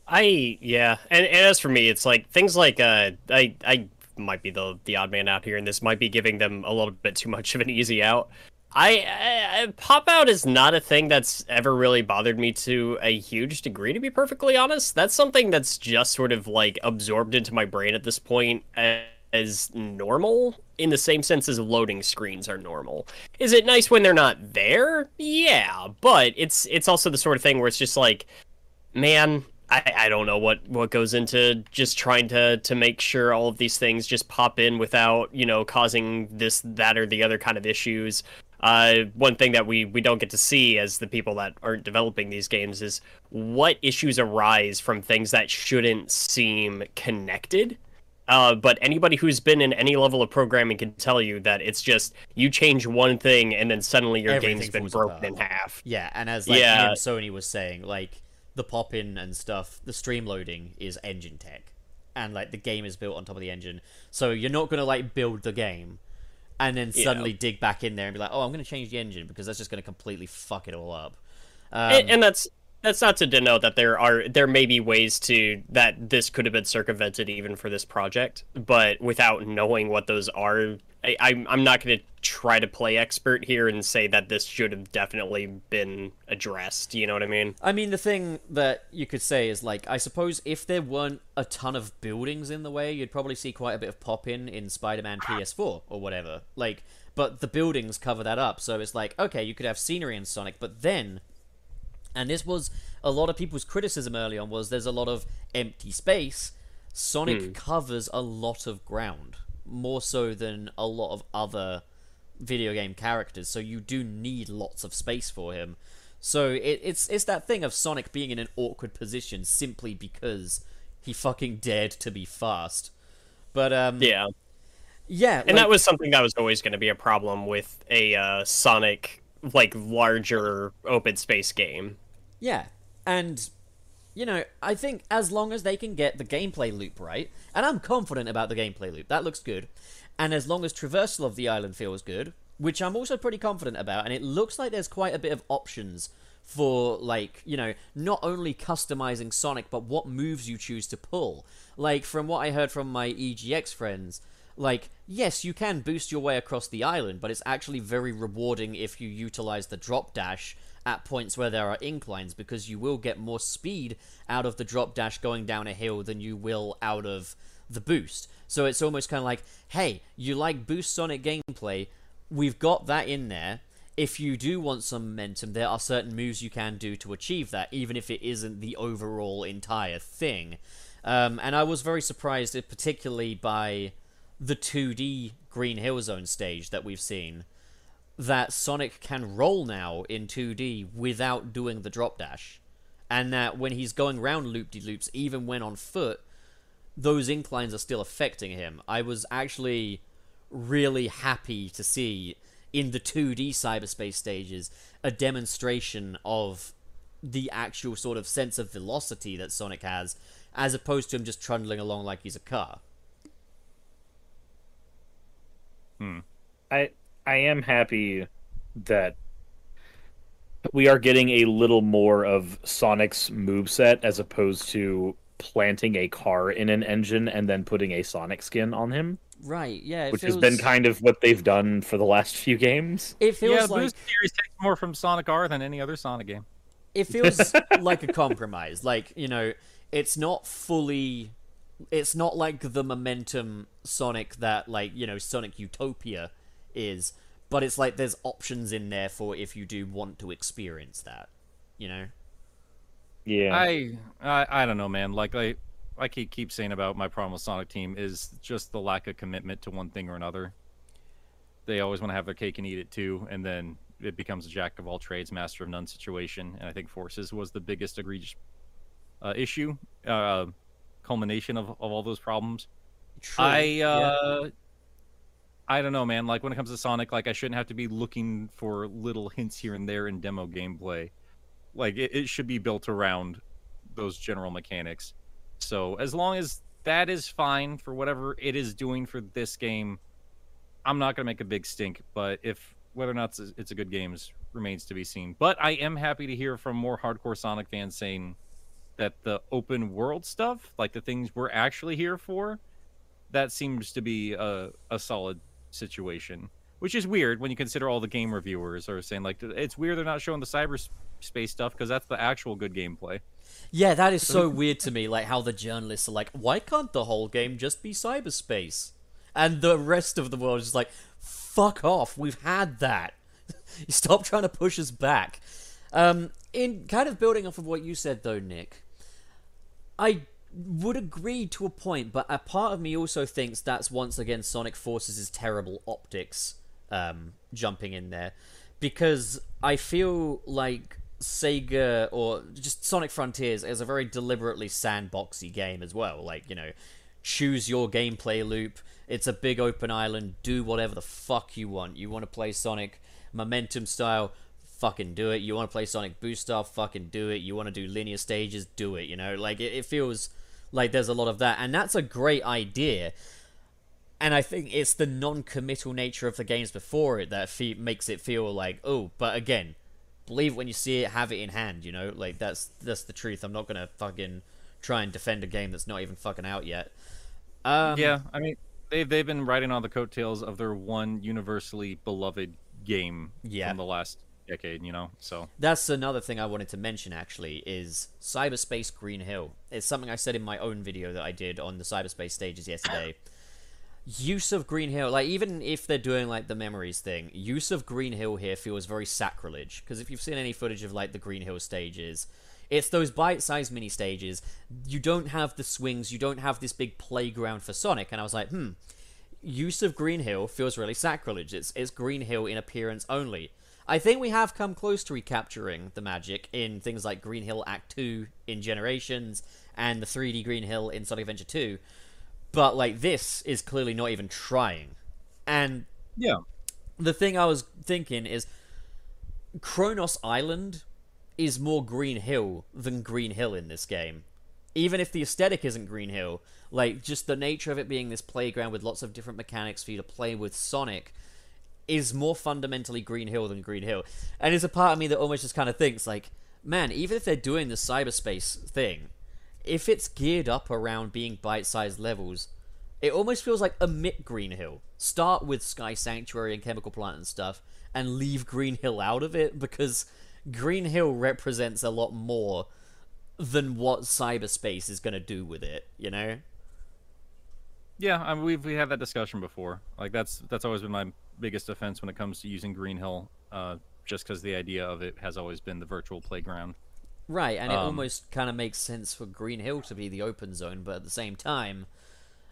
I yeah, and, and as for me, it's like things like uh, I I might be the the odd man out here, and this might be giving them a little bit too much of an easy out. I, I, I pop out is not a thing that's ever really bothered me to a huge degree to be perfectly honest. That's something that's just sort of like absorbed into my brain at this point as normal in the same sense as loading screens are normal. Is it nice when they're not there? Yeah, but it's it's also the sort of thing where it's just like man, I, I don't know what, what goes into just trying to to make sure all of these things just pop in without you know causing this that or the other kind of issues uh, one thing that we, we don't get to see as the people that aren't developing these games is what issues arise from things that shouldn't seem connected. Uh, but anybody who's been in any level of programming can tell you that it's just you change one thing and then suddenly your Everything game's been broken apart. in half. Yeah, and as like Yeah. Ian Sony was saying, like the pop in and stuff, the stream loading is engine tech, and like the game is built on top of the engine, so you're not gonna like build the game and then Yeah. suddenly dig back in there and be like, oh, I'm gonna change the engine because that's just gonna completely fuck it all up. Um, and, and that's that's not to denote that there are there may be ways to that this could have been circumvented even for this project, but without knowing what those are, I, I'm I'm not going to try to play expert here and say that this should have definitely been addressed. You know what I mean? I mean, the thing that you could say is like, I suppose if there weren't a ton of buildings in the way, you'd probably see quite a bit of pop in in Spider-Man PS4 or whatever. Like, but the buildings cover that up, so it's like, okay, you could have scenery in Sonic, but then, and this was a lot of people's criticism early on was there's a lot of empty space. Sonic hmm. covers a lot of ground, more so than a lot of other video game characters, so you do need lots of space for him. So it, it's it's that thing of Sonic being in an awkward position simply because he fucking dared to be fast. But um, Yeah, yeah, and like- that was something that was always going to be a problem with a uh, Sonic like larger open space game. Yeah, and you know, I think as long as they can get the gameplay loop right, and I'm confident about the gameplay loop, that looks good. And as long as traversal of the island feels good, which I'm also pretty confident about, and it looks like there's quite a bit of options for like, you know, not only customizing Sonic, but what moves you choose to pull. Like from what I heard from my EGX friends, like yes, you can boost your way across the island, but it's actually very rewarding if you utilize the drop dash at points where there are inclines because you will get more speed out of the drop dash going down a hill than you will out of the boost. So it's almost kind of like, hey, you like boost Sonic gameplay, we've got that in there. If you do want some momentum, there are certain moves you can do to achieve that, even if it isn't the overall entire thing. Um, and I was very surprised, particularly by the 2D Green Hill Zone stage that we've seen, that Sonic can roll now in 2D without doing the drop dash. And that when he's going round loop de loops, even when on foot, those inclines are still affecting him. I was actually really happy to see in the 2D cyberspace stages a demonstration of the actual sort of sense of velocity that Sonic has, as opposed to him just trundling along like he's a car. Hmm. I I am happy that we are getting a little more of Sonic's moveset as opposed to planting a car in an engine and then putting a Sonic skin on him, Right, yeah. Which feels, has been kind of what they've done for the last few games. It feels yeah, like Boost Series takes more from Sonic R than any other Sonic game. it feels like a compromise. Like, you know, it's not fully it's not like the momentum Sonic that like, you know, Sonic Utopia is, but it's like there's options in there for if you do want to experience that, you know? Yeah. I, I I don't know, man. Like I I keep keep saying about my problem with Sonic Team is just the lack of commitment to one thing or another. They always want to have their cake and eat it too, and then it becomes a jack of all trades, master of none situation. And I think Forces was the biggest egregious uh, issue, uh, culmination of, of all those problems. True. I yeah. I don't know, man. Like when it comes to Sonic, like I shouldn't have to be looking for little hints here and there in demo gameplay. Like it, it should be built around those general mechanics. So as long as that is fine for whatever it is doing for this game, I'm not gonna make a big stink. But if whether or not it's a, it's a good game remains to be seen. But I am happy to hear from more hardcore Sonic fans saying that the open world stuff, like the things we're actually here for, that seems to be a, a solid situation. which is weird when you consider all the game reviewers are saying like it's weird they're not showing the cyberspace stuff because that's the actual good gameplay. Yeah, that is so weird to me. Like how the journalists are like, why can't the whole game just be cyberspace? And the rest of the world is like, fuck off. We've had that. Stop trying to push us back. Um, in kind of building off of what you said though, Nick, I would agree to a point, but a part of me also thinks that's once again Sonic Forces' terrible optics um, jumping in there, because I feel like Sega or just Sonic Frontiers is a very deliberately sandboxy game as well. Like you know, choose your gameplay loop. It's a big open island. Do whatever the fuck you want. You want to play Sonic Momentum style? Fucking do it. You want to play Sonic Boost style? Fucking do it. You want to do linear stages? Do it. You know, like it, it feels like there's a lot of that, and that's a great idea. And I think it's the non-committal nature of the games before it that fe- makes it feel like, oh, but again, believe when you see it, have it in hand. You know, like that's that's the truth. I'm not gonna fucking try and defend a game that's not even fucking out yet. Um, yeah, I mean they've they've been riding on the coattails of their one universally beloved game Yeah. from the last decade. You know, so That's another thing I wanted to mention actually is Cyberspace Green Hill. It's something I said in my own video that I did on the cyberspace stages yesterday. use of Green Hill, like even if they're doing like the memories thing, use of Green Hill here feels very sacrilege because if you've seen any footage of like the Green Hill stages, it's those bite-sized mini stages. You don't have the swings, you don't have this big playground for Sonic, and I was like, hmm, use of Green Hill feels really sacrilege. It's it's Green Hill in appearance only. I think we have come close to recapturing the magic in things like Green Hill Act 2 in Generations and the 3D Green Hill in Sonic Adventure 2. But like this is clearly not even trying. And yeah, the thing I was thinking is Kronos Island is more Green Hill than Green Hill in this game. Even if the aesthetic isn't Green Hill, like just the nature of it being this playground with lots of different mechanics for you to play with Sonic is more fundamentally Green Hill than Green Hill. And there's a part of me that almost just kind of thinks like, man, even if they're doing the cyberspace thing, if it's geared up around being bite-sized levels, it almost feels like omit Green Hill. Start with Sky Sanctuary and Chemical Plant and stuff, and leave Green Hill out of it because Green Hill represents a lot more than what cyberspace is going to do with it. You know? yeah. I mean, we've we had that discussion before. Like that's that's always been my biggest offense when it comes to using Green Hill. Uh, just because the idea of it has always been the virtual playground. Right, and it Um, almost kind of makes sense for Green Hill to be the open zone, but at the same time,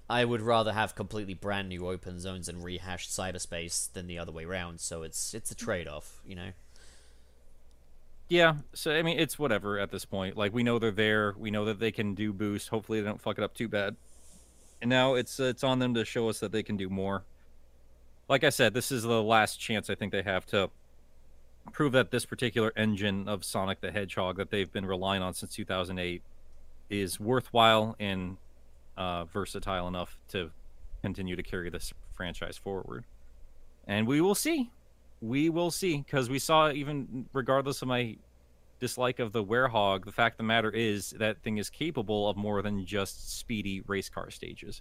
I would rather have completely brand new open zones and rehashed cyberspace than the other way around. So it's it's a trade off, you know. Yeah, so I mean, it's whatever at this point. Like we know they're there. We know that they can do boost. Hopefully, they don't fuck it up too bad. And now it's it's on them to show us that they can do more. Like I said, this is the last chance I think they have to prove that this particular engine of Sonic the Hedgehog that they've been relying on since 2008 is worthwhile and uh, versatile enough to continue to carry this franchise forward. And we will see we will see because we saw even regardless of my dislike of the werehog the fact of the matter is that thing is capable of more than just speedy race car stages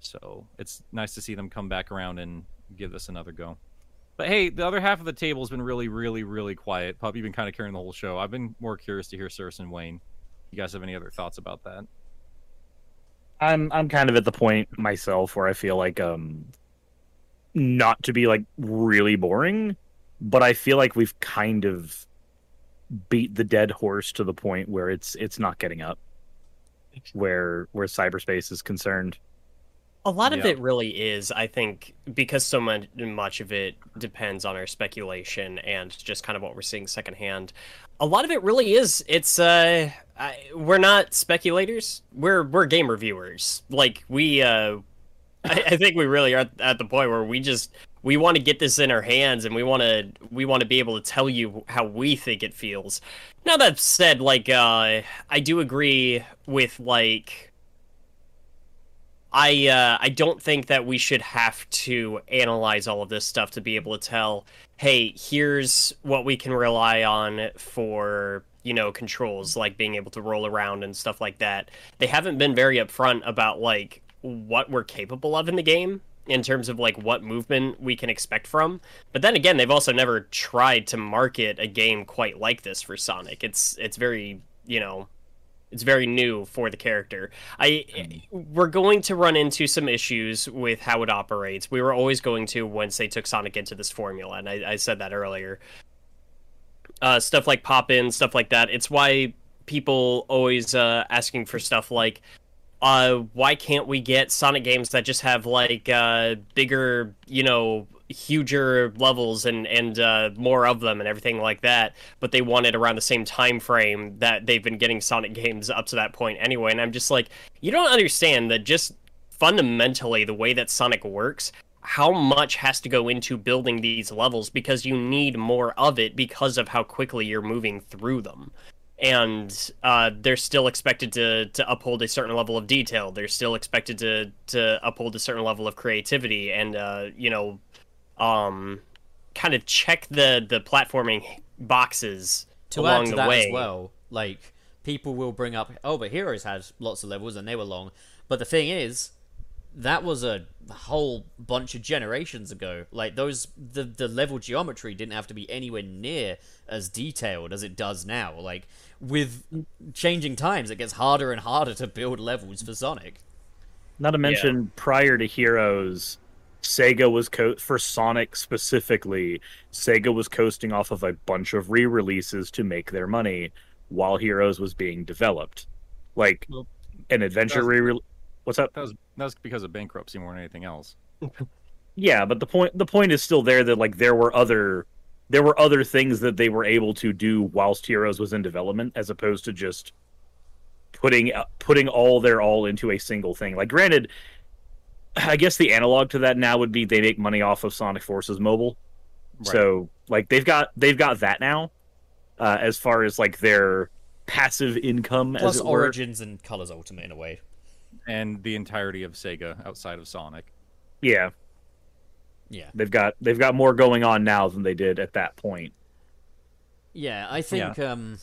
so it's nice to see them come back around and give this another go but hey the other half of the table has been really really really quiet pup you've been kind of carrying the whole show i've been more curious to hear Cirrus and wayne you guys have any other thoughts about that I'm I'm kind of at the point myself where I feel like um not to be like really boring, but I feel like we've kind of beat the dead horse to the point where it's it's not getting up. Where where cyberspace is concerned. A lot of Yeah. it really is, I think, because so much, much of it depends on our speculation and just kind of what we're seeing secondhand. A lot of it really is. It's uh, I, we're not speculators. We're we're game reviewers. Like we, uh, I, I think we really are at the point where we just we want to get this in our hands and we want to we want to be able to tell you how we think it feels. Now that said, like uh, I do agree with like. I uh, I don't think that we should have to analyze all of this stuff to be able to tell, hey, here's what we can rely on for you know controls like being able to roll around and stuff like that. They haven't been very upfront about like what we're capable of in the game, in terms of like what movement we can expect from. But then again, they've also never tried to market a game quite like this for Sonic. It's it's very, you know, it's very new for the character. I we're going to run into some issues with how it operates. We were always going to once they took Sonic into this formula, and I, I said that earlier. Uh, stuff like pop in, stuff like that. It's why people always uh, asking for stuff like uh, why can't we get Sonic games that just have like uh, bigger, you know, huger levels and and uh, more of them and everything like that? But they wanted around the same time frame that they've been getting Sonic games up to that point anyway. And I'm just like, you don't understand that just fundamentally the way that Sonic works. How much has to go into building these levels because you need more of it because of how quickly you're moving through them and uh, they're still expected to to uphold a certain level of detail. They're still expected to to uphold a certain level of creativity, and uh, you know, um, kind of check the the platforming boxes to along add to the that way. as well, like people will bring up, oh, but Heroes had lots of levels and they were long. But the thing is, that was a whole bunch of generations ago. Like those, the the level geometry didn't have to be anywhere near as detailed as it does now. Like with changing times, it gets harder and harder to build levels for Sonic. Not to mention, prior to Heroes, Sega was co- for Sonic specifically. Sega was coasting off of a bunch of re-releases to make their money, while Heroes was being developed, like Well, an adventure re. What's up? That was that's because of bankruptcy more than anything else. Yeah, but the point the point is still there that like there were other there were other things that they were able to do whilst Heroes was in development, as opposed to just putting putting all their all into a single thing. Like, granted, I guess the analog to that now would be they make money off of Sonic Forces Mobile, so like they've got they've got that now, uh, as far as like their passive income as Plus it were. Origins and Colors Ultimate in a way. and the entirety of Sega outside of Sonic. Yeah, Yeah. they've got they've got more going on now than they did at that point. Yeah, I think um,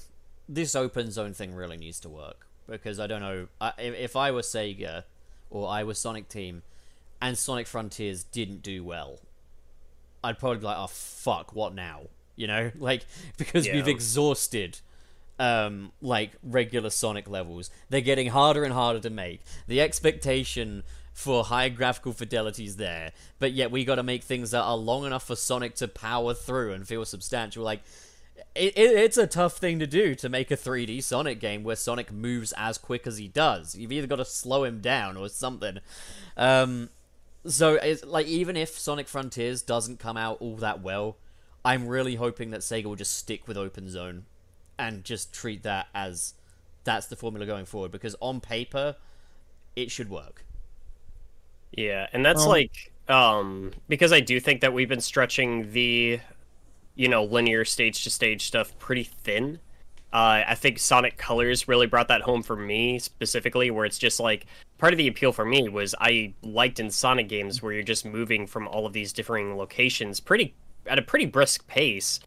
this open zone thing really needs to work because I don't know I, if, if I was Sega or I was Sonic Team and Sonic Frontiers didn't do well, I'd probably be like, "Oh fuck, what now?" You know, like because we've exhausted um like regular Sonic levels. They're getting harder and harder to make. The expectation for high graphical fidelity is there, but yet we got to make things that are long enough for Sonic to power through and feel substantial. Like it, it, it's a tough thing to do to make a 3D Sonic game where Sonic moves as quick as he does. You've either got to slow him down or something. Um, so it's like even if Sonic Frontiers doesn't come out all that well, I'm really hoping that Sega will just stick with open zone and just treat that as that's the formula going forward because on paper it should work. Yeah, and that's Well- like um because I do think that we've been stretching the you know linear stage to stage stuff pretty thin. Uh, I think Sonic Colors really brought that home for me specifically, where it's just like part of the appeal for me was I liked in Sonic games where you're just moving from all of these differing locations pretty at a pretty brisk pace.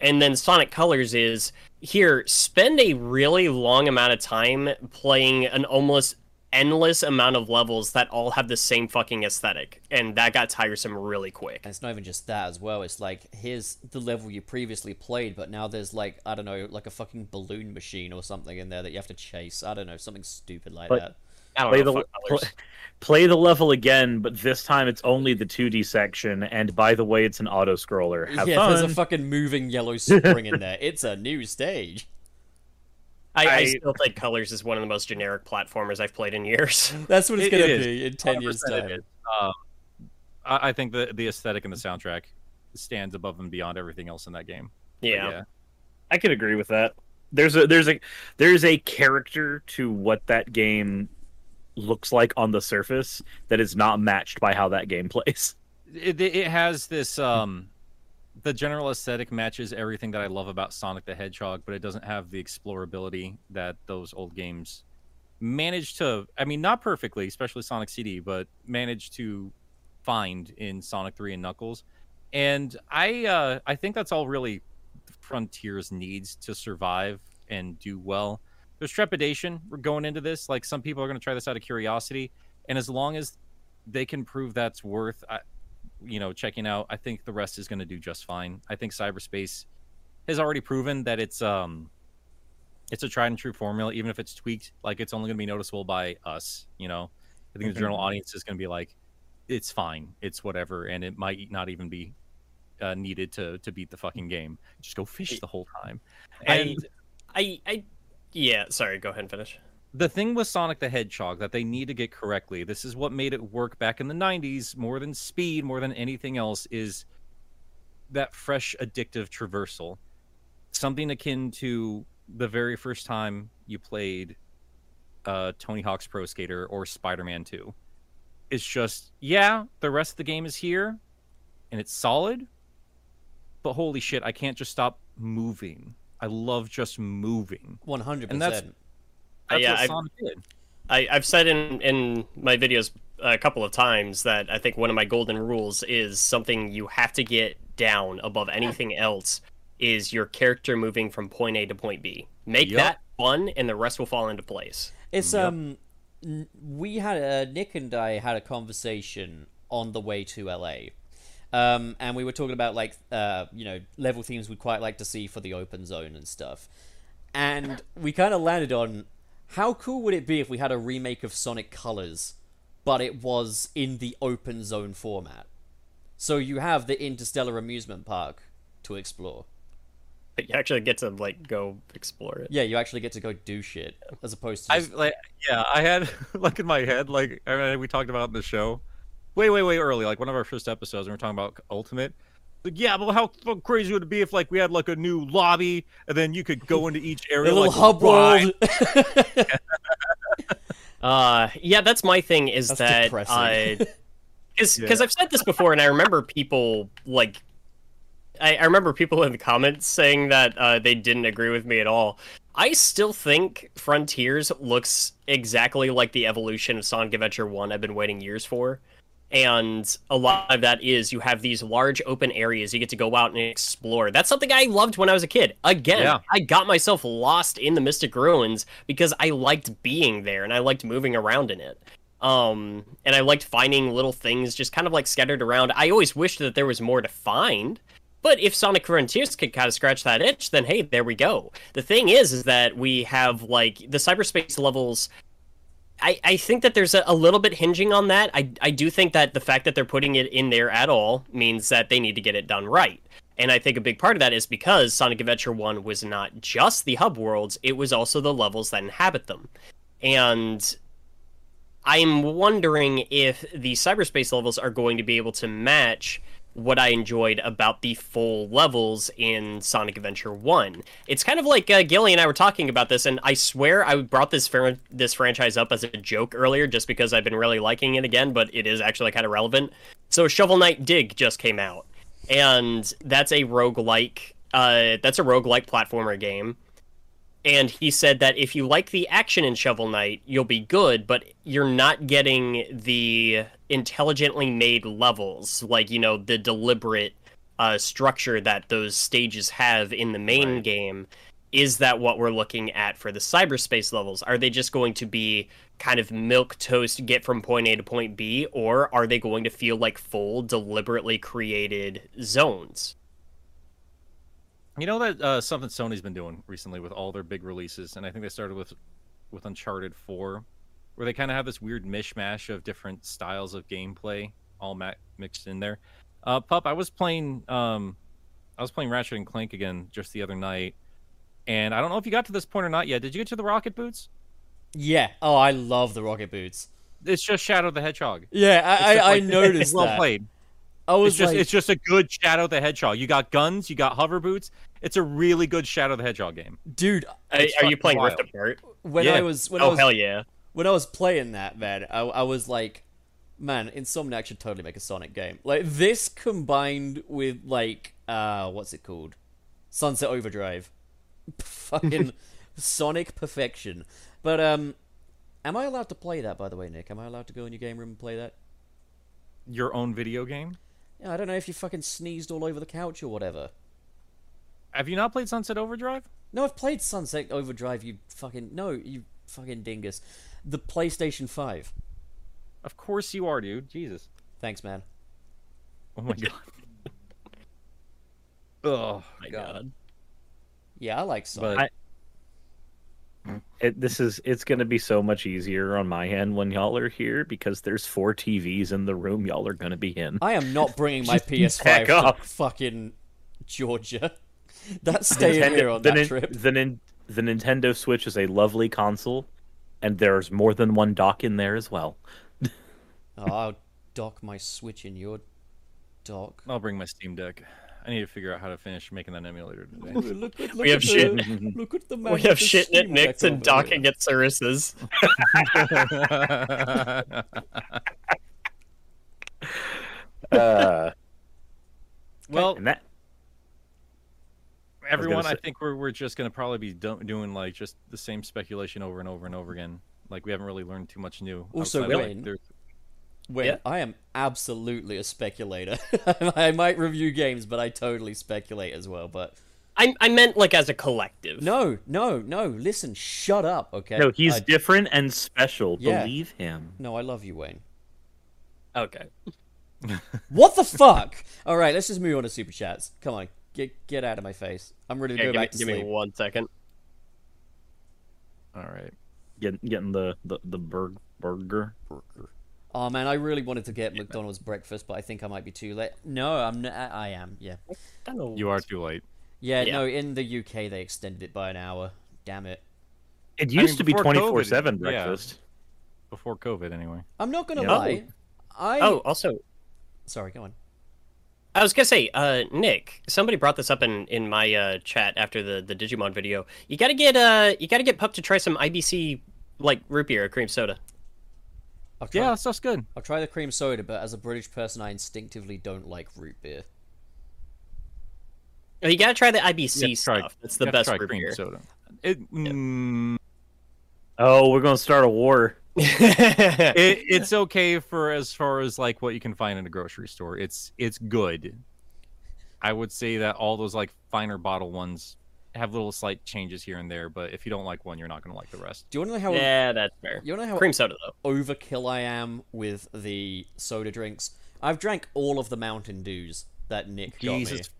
And then Sonic Colors is here, spend a really long amount of time playing an almost endless amount of levels that all have the same fucking aesthetic. And that got tiresome really quick. And it's not even just that as well. It's like here's the level you previously played, but now there's like I don't know, like a fucking balloon machine or something in there that you have to chase. I don't know, something stupid like But- that. I don't play know. the fuck pl- play the level again, but this time it's only the 2D section. And by the way, it's an auto scroller. Have yeah, fun. there's a fucking moving yellow spring in there. It's a new stage. I, I I- still think Colors is one of the most generic platformers I've played in years. That's what it's It- gonna it is. be in ten years time. Um, I, I think the the aesthetic and the soundtrack stands above and beyond everything else in that game. But yeah. I could agree with that. There's a there's a there's a character to what that game looks like on the surface that is not matched by how that game plays. it, it has this um the general aesthetic matches everything that I love about Sonic the Hedgehog, but it doesn't have the explorability that those old games managed to I mean not perfectly, especially Sonic CD, but managed to find in Sonic 3 and Knuckles. And I uh I think that's all really Frontiers needs to survive and do well. There's trepidation going into this. Like some people are going to try this out of curiosity, and as long as they can prove that's worth, I, you know, checking out, I think the rest is going to do just fine. I think cyberspace has already proven that it's um, it's a tried and true formula. Even if it's tweaked, like it's only going to be noticeable by us. You know, I think the general audience is going to be like, it's fine, it's whatever, and it might not even be uh, needed to to beat the fucking game. Just go fish the whole time. And I, I, I, yeah. Sorry, go ahead and finish. the thing with Sonic the Hedgehog that they need to get correctly, this is what made it work back in the 90s more than speed, more than anything else, is that fresh addictive traversal. Something akin to the very first time you played uh, Tony Hawk's Pro Skater or Spider Man 2. It's just, yeah, the rest of the game is here and it's solid, but holy shit, I can't just stop moving. I love just moving. One hundred And that's- percent. That's yeah, what I- Sonic did. I, I've said in in my videos a couple of times that I think one of my golden rules is something you have to get down above anything else is your character moving from point A to point B. Make Yup. that fun, and the rest will fall into place. It's Yep. um, we had uh, Nick and I had a conversation on the way to LA, um, and we were talking about like uh, you know, level themes we'd quite like to see for the open zone and stuff, and we kind of landed on how cool would it be if we had a remake of Sonic Colors, but it was in the open zone format. So you have the Interstellar amusement park to explore. But you actually get to like go explore it. Yeah, you actually get to go do shit as opposed to I like yeah, I had like in my head like I mean, we talked about in the show, way way way early, like one of our first episodes, and we are talking about Ultimate. Like yeah, but how crazy would it be if like we had like a new lobby and then you could go into each area a area little like hub world. Uh, yeah, that's my thing. Is That's that depressing. because Yeah. I've said this before, and I remember people like. I, I remember people in the comments saying that uh, they didn't agree with me at all. I still think Frontiers looks exactly like the evolution of Sonic Adventure 1 I've been waiting years for. And a lot of that is you have these large open areas you get to go out and explore. That's something I loved when I was a kid. Again, Yeah. I got myself lost in the Mystic Ruins because I liked being there and I liked moving around in it. Um, and I liked finding little things just kind of like scattered around. I always wished that there was more to find. But if Sonic Frontiers could kind of scratch that itch, then hey, there we go. The thing is, is that we have like the cyberspace levels. I, I think that there's a, a little bit hinging on that. I, I do think that the fact that they're putting it in there at all means that they need to get it done right. And I think a big part of that is because Sonic Adventure 1 was not just the hub worlds, it was also the levels that inhabit them. And I'm wondering if the cyberspace levels are going to be able to match what I enjoyed about the full levels in Sonic Adventure 1. It's kind of like uh, Gilly and I were talking about this, and I swear I brought this fran- this franchise up as a joke earlier just because I've been really liking it again, but it is actually kind of relevant. So Shovel Knight Dig just came out, and that's a roguelike uh, that's a roguelike platformer game and he said that if you like the action in Shovel Knight, you'll be good, but you're not getting the intelligently made levels, like you know the deliberate uh, structure that those stages have in the main game. Is that what we're looking at for the cyberspace levels? Are they just going to be kind of milk toast, get from point A to point B, or are they going to feel like full, deliberately created zones? You know that uh, something Sony's been doing recently with all their big releases, and I think they started with with Uncharted Four, where they kind of have this weird mishmash of different styles of gameplay all ma- mixed in there. Uh, Pup, I was playing um, I was playing Ratchet and Clank again just the other night, and I don't know if you got to this point or not yet. Did you get to the rocket boots? yeah. Oh, I love the rocket boots. It's just Shadow the Hedgehog. Yeah, It's I, just I, I noticed well that. played. I was It's just like, it's just a good Shadow the Hedgehog. You got guns, you got hover boots. It's a really good Shadow the Hedgehog game. dude, Are, are you playing wild. Rift Apart? when Yeah. I was when I Oh was hell yeah! when I was playing that, man, I, I was like, man, Insomniac should totally make a Sonic game. Like this combined with like, uh, what's it called? Sunset Overdrive. Fucking Sonic perfection. But um, am I allowed to play that? By the way, Nick, am I allowed to go in your game room and play that? Your own video game. Yeah, I don't know if you fucking sneezed all over the couch or whatever. Have you not played Sunset Overdrive? No, I've played Sunset Overdrive. You fucking no, you fucking dingus. The PlayStation Five. Of course you are, dude. Jesus. Thanks, man. Oh my god. oh My god. God. Yeah, I like Sonic. But It, this is it's going to be so much easier on my end when y'all are here because there's four TVs in the room y'all are going to be in. I am not bringing my PS5 back to off. fucking Georgia. That's staying Nintendo- here on the, that nin- trip. the, nin- the Nintendo Switch is a lovely console, and there's more than one dock in there as well. Oh, I'll dock my Switch in your dock. I'll bring my Steam Deck. I need to figure out how to finish making that emulator today. Look at, We have at shit. The, look at the We have shit at Nick's and docking at Ceris's. Uh, well, and that everyone, I say- think we're we're just gonna probably be do- doing like just the same speculation over and over and over again. Like we haven't really learned too much new. Also, outside of, like, there's- Wait, Yeah. I am absolutely a speculator. I might review games, but I totally speculate as well. But I, I meant like as a collective. no, no, no. Listen, shut up, okay? no, he's I- different and special. Yeah. Believe him. no, I love you, Wayne. Okay. What the fuck? All right, let's just move on to super chats. Come on, get get out of my face. I'm ready to Yeah, go give, me, back to give sleep. Give me one second. all right. Getting getting the the the burg, burger. Oh man, I really wanted to get McDonald's breakfast, but I think I might be too late. No, I'm. N- I am. Yeah. don't. You are too late. Yeah. Yeah. No, in the UK they extended it by an hour. Damn it. It mean, used to be twenty four seven yeah. breakfast. Before COVID, anyway. I'm not gonna Yeah. lie. I. Oh, also, Sorry. Go on. I was gonna say, uh, Nick, somebody brought this up in in my uh, chat after the the Digimon video. You gotta get uh, you gotta get Pup to try some IBC like root beer or cream soda. I'll try, Yeah, that stuff's good. I'll try the cream soda, but as a British person, I instinctively don't like root beer. Oh, you gotta try the IBC have to try- stuff. That's the best root cream beer. soda. It, mm, Oh, we're gonna start a war. it it's okay for as far as like what you can find in a grocery store. It's it's good. I would say that all those like finer bottle ones have little slight changes here and there, but if you don't like one, you're not gonna like the rest. Do you want to know how yeah, that's fair. you want to know how Cream soda though. overkill I am with the soda drinks? I've drank all of the Mountain Dews that Nick got me. Jesus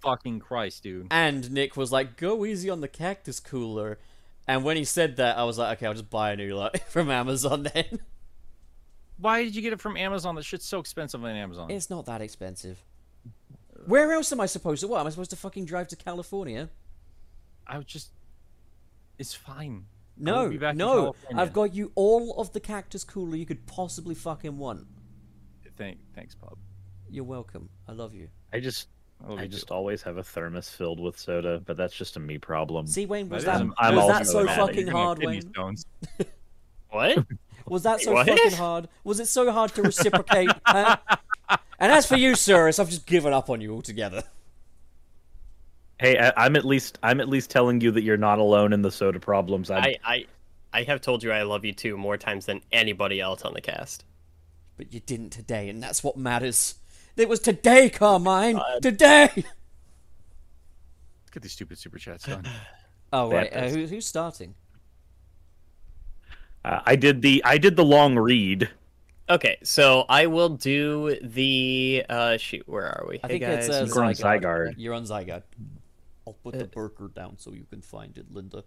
fucking Christ, dude. And Nick was like, "Go easy on the cactus cooler." And when he said that, I was like, "Okay, I'll just buy a new lot from Amazon then." Why did you get it from Amazon? That shit's so expensive on Amazon. It's not that expensive. Where else am I supposed to? What am I supposed to fucking drive to California? I would just. It's fine. No, will be back in no. I've got you all of the cactus cooler you could possibly fucking want. Thank, thanks, pub. You're welcome. I love you. I just I love I just too. always have a thermos filled with soda, but that's just a me problem. See, Wayne, was That that, is- I'm was that so fucking You're gonna have hard, Wayne? What? Was that so What? fucking hard? Was it so hard to reciprocate? huh? And as for you, Cyrus, I've just given up on you altogether. Hey, I, I'm at least I'm at least telling you that you're not alone in the soda problems. I'm, I, I I have told you I love you too more times than anybody else on the cast. But you didn't today, and that's what matters. It was today, Carmine. Today. Let's get these stupid super chats done. Oh right, uh, who, who's starting? uh, I did the I did the long read. Okay, so I will do the uh shoot, where are we? I hey think guys. it's uh, You're on Zygarde. Zygarde. You're on Zygarde. I'll put the burger down so you can find it, Linda.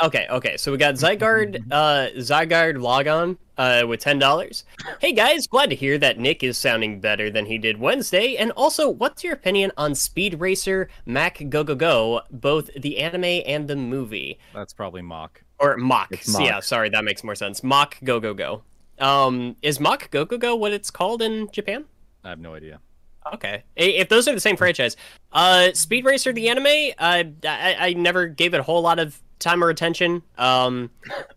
Okay, okay. So we got Zygarde, uh, Zygarde Logon, uh, with ten dollars. Hey guys, glad to hear that Nick is sounding better than he did Wednesday. And also, what's your opinion on Speed Racer Mac Go Go Go, both the anime and the movie, That's probably mock. or Mach? It's Mach. Yeah, sorry, that makes more sense. Mach Go Go Go. Um, is Mach Go Go Go what it's called in Japan? I have no idea. Okay, if those are the same franchise, uh, Speed Racer the anime, uh, I I never gave it a whole lot of time or attention. Um,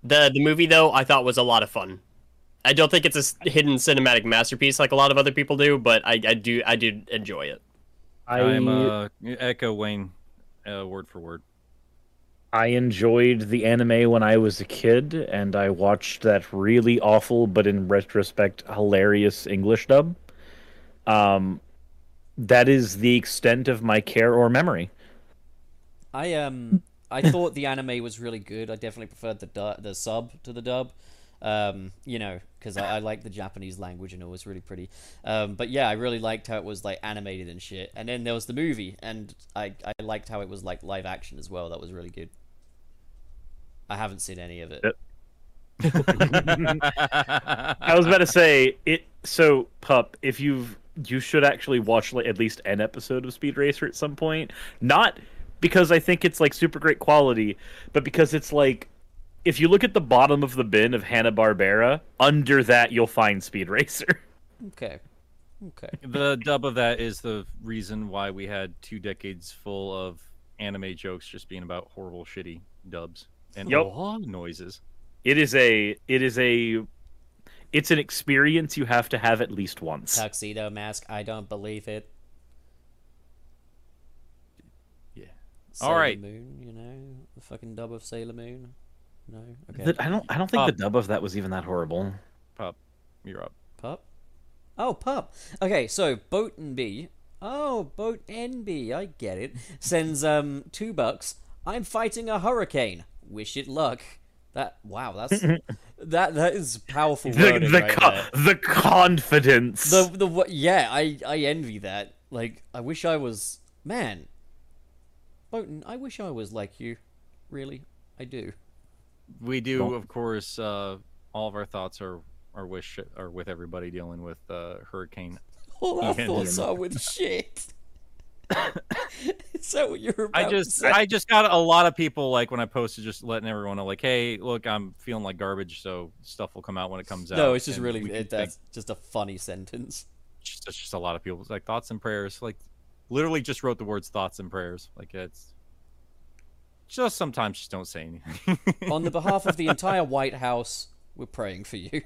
the the movie though, I thought was a lot of fun. I don't think it's a hidden cinematic masterpiece like a lot of other people do, but I, I do I do enjoy it. I I'm uh, echo Wayne, uh, word for word. I enjoyed the anime when I was a kid, and I watched that really awful but in retrospect hilarious English dub. Um, that is the extent of my care or memory. I um I thought the anime was really good. I definitely preferred the du- the sub to the dub. Um, you know, because I, I like the Japanese language and it was really pretty. Um, but yeah, I really liked how it was like animated and shit. And then there was the movie, and I I liked how it was like live action as well. That was really good. I haven't seen any of it. Yep. I was about to say it. So, pup, if you've you should actually watch like at least an episode of Speed Racer at some point. Not because I think it's like super great quality, but because it's like if you look at the bottom of the bin of Hanna Barbera, under that you'll find Speed Racer. Okay. Okay. the dub of that is the reason why we had two decades full of anime jokes just being about horrible, shitty dubs and Yep. oh, noises. It is a it is a it's an experience you have to have at least once. Tuxedo mask. I don't believe it. Yeah. Sailor All right. Moon. You know the fucking dub of Sailor Moon. No. Okay. That- I don't I don't think the dub of that was even that horrible. Pup, you're up. Pup? Oh, pup. Okay, so Boat and B. Oh, Boat NB, I get it. Sends um two bucks. I'm fighting a hurricane. Wish it luck. That wow, that's that that is powerful The the, right co- there. the confidence. The the? Yeah, I I envy that. Like, I wish I was man. Boaton, I wish I was like you. Really, I do. We do, Cool. of course. Uh, all of our thoughts are are wish are with everybody dealing with uh, Hurricane. All our thoughts are with shit. Is that what you're about I to just say? I just got a lot of people like when I posted, just letting everyone know, like, hey, look, I'm feeling like garbage, so stuff will come out when it comes out. No, it's just really we can it, think- that's just a funny sentence. just, it's just a lot of people like thoughts and prayers like literally just wrote the words thoughts and prayers like it's just sometimes just don't say anything On the behalf of the entire White House, we're praying for you.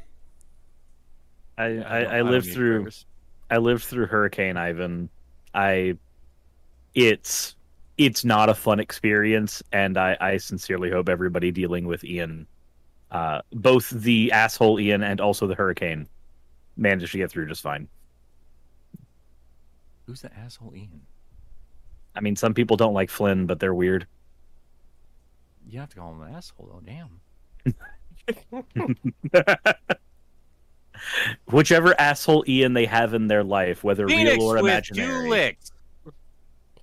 I, Yeah, I, I don't lived through prayers. I lived through Hurricane Ivan. I it's it's not a fun experience and I, I sincerely hope everybody dealing with Ian uh both the asshole Ian and also the hurricane managed to get through just fine. who's the asshole ian I mean some people don't like Flynn, but they're weird. you have to call him an asshole though damn Whichever asshole Ian they have in their life, whether Phoenix real or imaginary. two licks.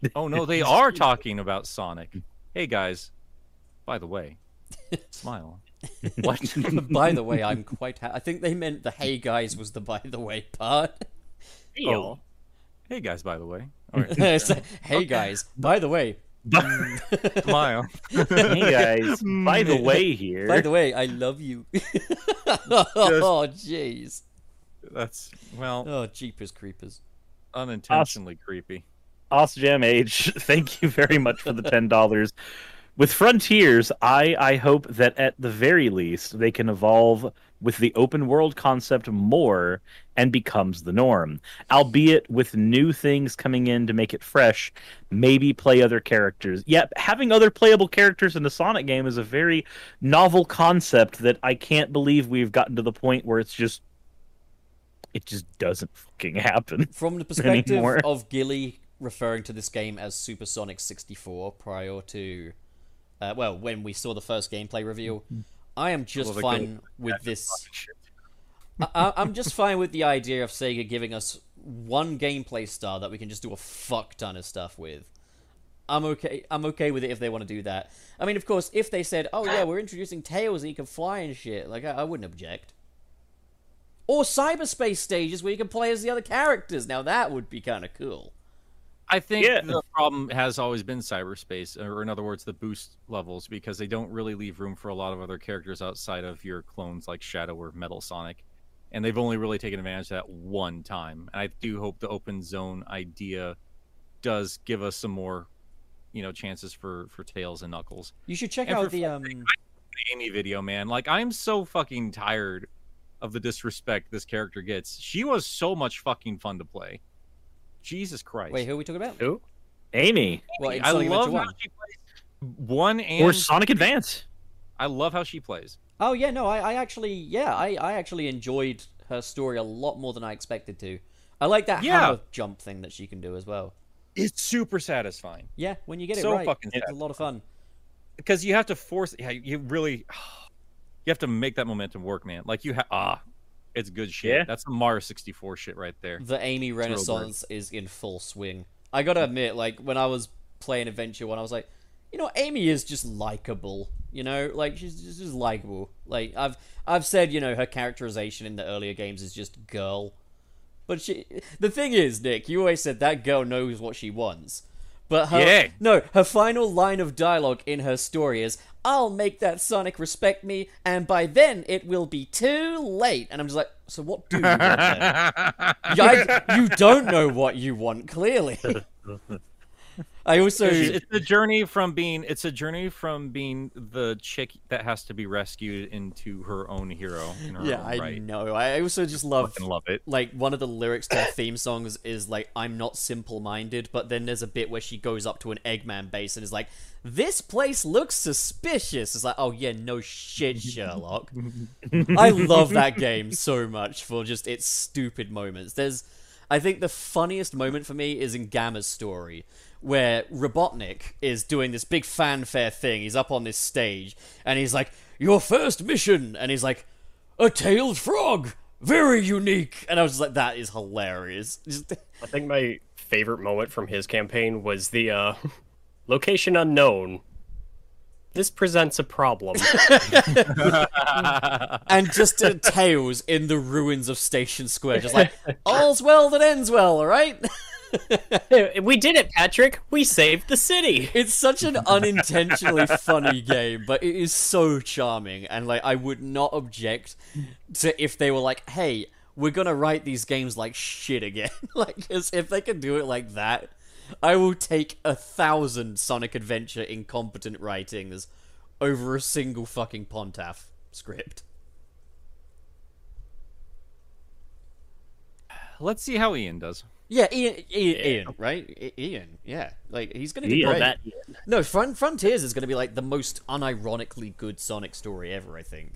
oh no they are talking about sonic hey guys by the way smile what by the way, I'm quite. Ha- I think they meant the "Hey guys" was the "by the way" part. oh. hey guys by the way It's like, hey guys, by the way, smile hey guys, by the way here. by the way, I love you. oh jeez. that's well Oh jeepers creepers. unintentionally creepy Jam Age, thank you very much for the ten dollars. With Frontiers, I I hope that at the very least they can evolve with the open world concept more and becomes the norm. Albeit with new things coming in to make it fresh, maybe play other characters. Yet having other playable characters in a Sonic game is a very novel concept that I can't believe we've gotten to the point where it's just it just doesn't fucking happen. From the perspective Anymore. of Gilly referring to this game as Supersonic 64 prior to, uh, well, when we saw the first gameplay reveal, I am just fine Gilly- with this. I- I- I'm just fine with the idea of Sega giving us one gameplay style that we can just do a fuck ton of stuff with. I'm okay. I'm okay with it if they want to do that. I mean, of course, if they said, "Oh yeah, we're introducing Tails and you can fly and shit," like I, I wouldn't object. Or cyberspace stages where you can play as the other characters. Now that would be kind of cool. I think Yeah. the problem has always been cyberspace, or in other words, the boost levels, because they don't really leave room for a lot of other characters outside of your clones like Shadow or Metal Sonic. And they've only really taken advantage of that one time. And I do hope the open zone idea does give us some more, you know, chances for for Tails and Knuckles. You should check And out the um. The Amy video, man, like I'm so fucking tired of the disrespect this character gets. She was so much fucking fun to play. Jesus Christ! Wait, who are we talking about? Who? Amy Well, I Sonic love Adventure how 1. she plays one and or Sonic Advance. I love how she plays. Oh yeah, no, I, I actually, yeah, I, I actually enjoyed her story a lot more than I expected to. I like that Yeah. hammer jump thing that she can do as well. It's super satisfying Yeah, when you get it So right, fucking it's a lot of fun. because you have to force. Yeah, you really. you have to make that momentum work, man. Like you have ah, it's good shit. Yeah. That's the Mario 64 shit right there. The Amy. Renaissance is in full swing. I gotta admit, like when I was playing Adventure One, I was like, you know, Amy is just likable. You know, like she's just, just likable. Like I've I've said, you know, her characterization in the earlier games is just girl. But she, the thing is, Nick, you always said that girl knows what she wants. But her, Yeah. no, her final line of dialogue in her story is, "I'll make that Sonic respect me, and by then it will be too late." And I'm just like, so what do you want? Yeah, I- you don't know what you want, clearly. I also It's, it's a journey from being it's a journey from being the chick that has to be rescued into her own hero in her yeah, own I right. know. I also just love Fucking love it. like one of the lyrics to her theme songs is like I'm not simple minded, but then there's a bit where she goes up to an Eggman base and is like, This place looks suspicious. It's like, oh yeah, no shit, Sherlock. I love that game so much for just its stupid moments. There's I think the funniest moment for me is in Gamma's story, where Robotnik is doing this big fanfare thing. He's up on this stage, and he's like, Your first mission! And he's like, A tailed frog! Very unique! And I was just like, That is hilarious. I think my favorite moment from his campaign was the uh, location unknown. This presents a problem. and just uh, Tails in the ruins of Station Square, just like, All's well that ends well, alright? we did it, Patrick. We saved the city. It's such an unintentionally funny game, but it is so charming, and like I would not object to if they were like, "Hey, we're gonna write these games like shit again." like, if they can do it like that, I will take a thousand Sonic Adventure incompetent writings over a single fucking Pontaf script. Let's see how Ian does. Yeah, Ian, Ian, Ian right? I- Ian, yeah, like he's gonna do Deal great. that. No, Front Frontiers is going to be like the most unironically good Sonic story ever. I think.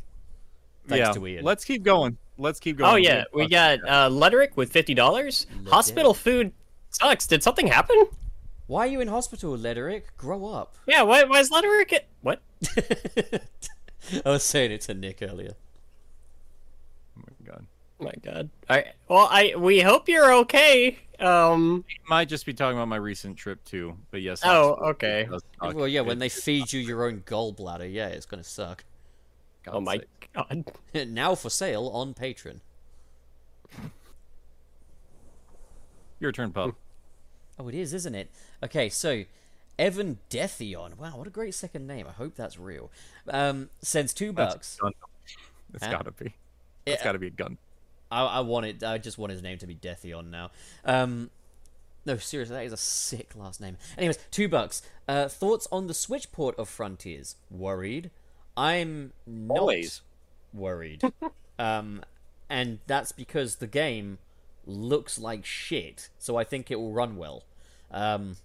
Thanks yeah. to Ian. Let's keep going. Let's keep going. Oh yeah, we got uh, Lederick with fifty dollars. Hospital food sucks. Did something happen? Why are you in hospital, Lederick? Grow up. Yeah. Why? Why is Lederick? At... What? I was saying it to Nick earlier. Oh my god. Oh my God. All right. Well, I we hope you're okay. Um. Might just be talking about my recent trip too, but yes. Oh, okay. well, yeah, when they feed you your own gallbladder, yeah, it's going to suck. Oh my God. now for sale on Patreon. Your turn, pup. Oh, it is, isn't it? Okay, so Evan Deathion. Wow, what a great second name. I hope that's real. Um, sends two That's bucks. a gun. It's Huh? gotta be. It's Yeah. gotta be a gun. I, I want it. I just want his name to be Deathion now. Um, no, seriously, that is a sick last name. Anyways, two bucks. Uh, thoughts on the Switch port of Frontiers? Worried? I'm not Always. worried. um, and that's because the game looks like shit. So I think it will run well. Um,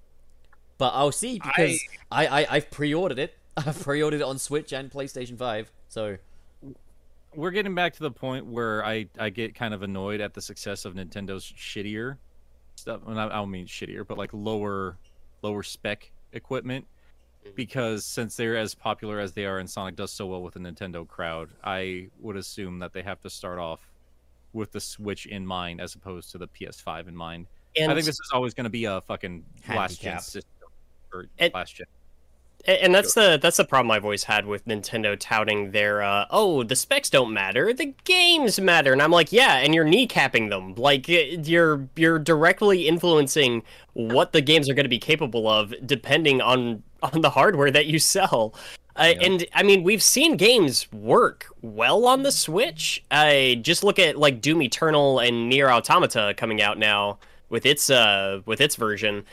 but I'll see because I, I I've pre-ordered it. I've pre-ordered it on Switch and PlayStation Five. So We're getting back to the point where I I get kind of annoyed at the success of Nintendo's shittier stuff. And I, I don't mean shittier, but like lower lower spec equipment. Because since they're as popular as they are and Sonic does so well with the Nintendo crowd, I would assume that they have to start off with the Switch in mind as opposed to the PS5 in mind. And I think this is always going to be a fucking last gen system or It- last gen. And that's the that's the problem I've always had with Nintendo touting their uh, oh the specs don't matter the games matter. And I'm like yeah and you're kneecapping them. Like you're you're directly influencing what the games are going to be capable of depending on on the hardware that you sell. Uh, and I mean we've seen games work well on the Switch. I just look at like Doom Eternal and Nier Automata coming out now with its uh with its version.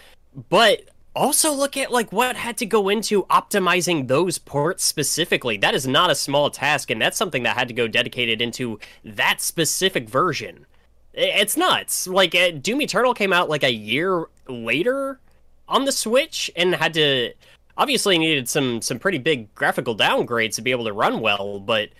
But also look at like what had to go into optimizing those ports specifically. That is not a small task and that's something that had to go dedicated into that specific version. It's nuts. Like uh, doom eternal came out like a year later on the switch and had to obviously needed some some pretty big graphical downgrades to be able to run well but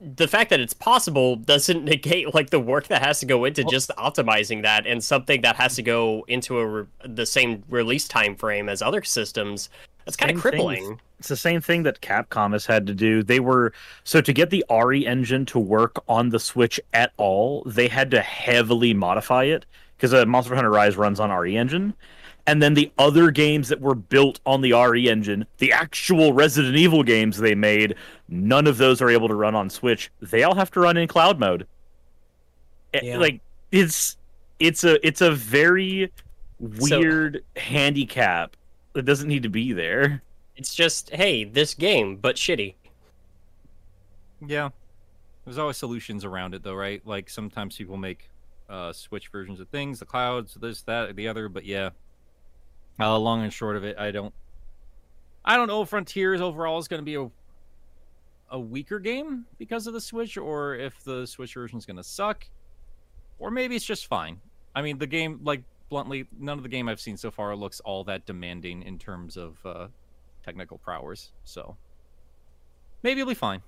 the fact that it's possible doesn't negate like the work that has to go into just optimizing that and something that has to go into a re- the same release time frame as other systems. That's kind of crippling. It's the same thing that Capcom has had to do. They were so to get the RE engine to work on the Switch at all, they had to heavily modify it because uh, Monster Hunter Rise runs on RE engine, and then the other games that were built on the RE engine, the actual Resident Evil games they made, none of those are able to run on Switch. They all have to run in cloud mode. Eh, Yeah. Like it's it's a it's a very So- weird handicap that doesn't need to be there. It's just, hey, this game, but shitty. Yeah. There's always solutions around it though, right? Like sometimes people make uh switch versions of things, the clouds, this, that, the other, but yeah. Uh long and short of it, I don't I don't know if Frontiers overall is gonna be a a weaker game because of the Switch, or if the Switch version is gonna suck. Or maybe it's just fine. I mean the game like bluntly, none of the game I've seen so far looks all that demanding in terms of uh technical prowess. So maybe it'll be fine.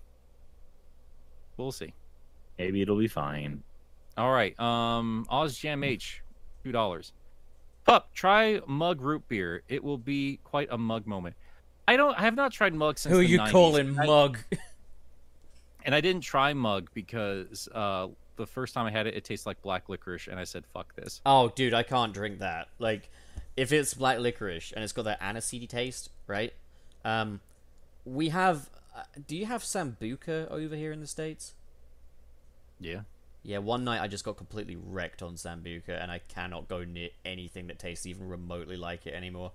We'll see. Maybe it'll be fine. All right. Um, Oz Jam H, two dollars. Pup, try mug root beer. It will be quite a mug moment. I don't. I have not tried mug since. Who you 90s, calling I- mug? And I didn't try mug because uh, the first time I had it, it tastes like black licorice, and I said, "Fuck this." Oh, dude, I can't drink that. Like, if it's black licorice and it's got that aniseedy taste, right? Um, we have. Uh, do you have sambuca over here in the states? Yeah. Yeah, one night I just got completely wrecked on sambuca, and I cannot go near anything that tastes even remotely like it anymore.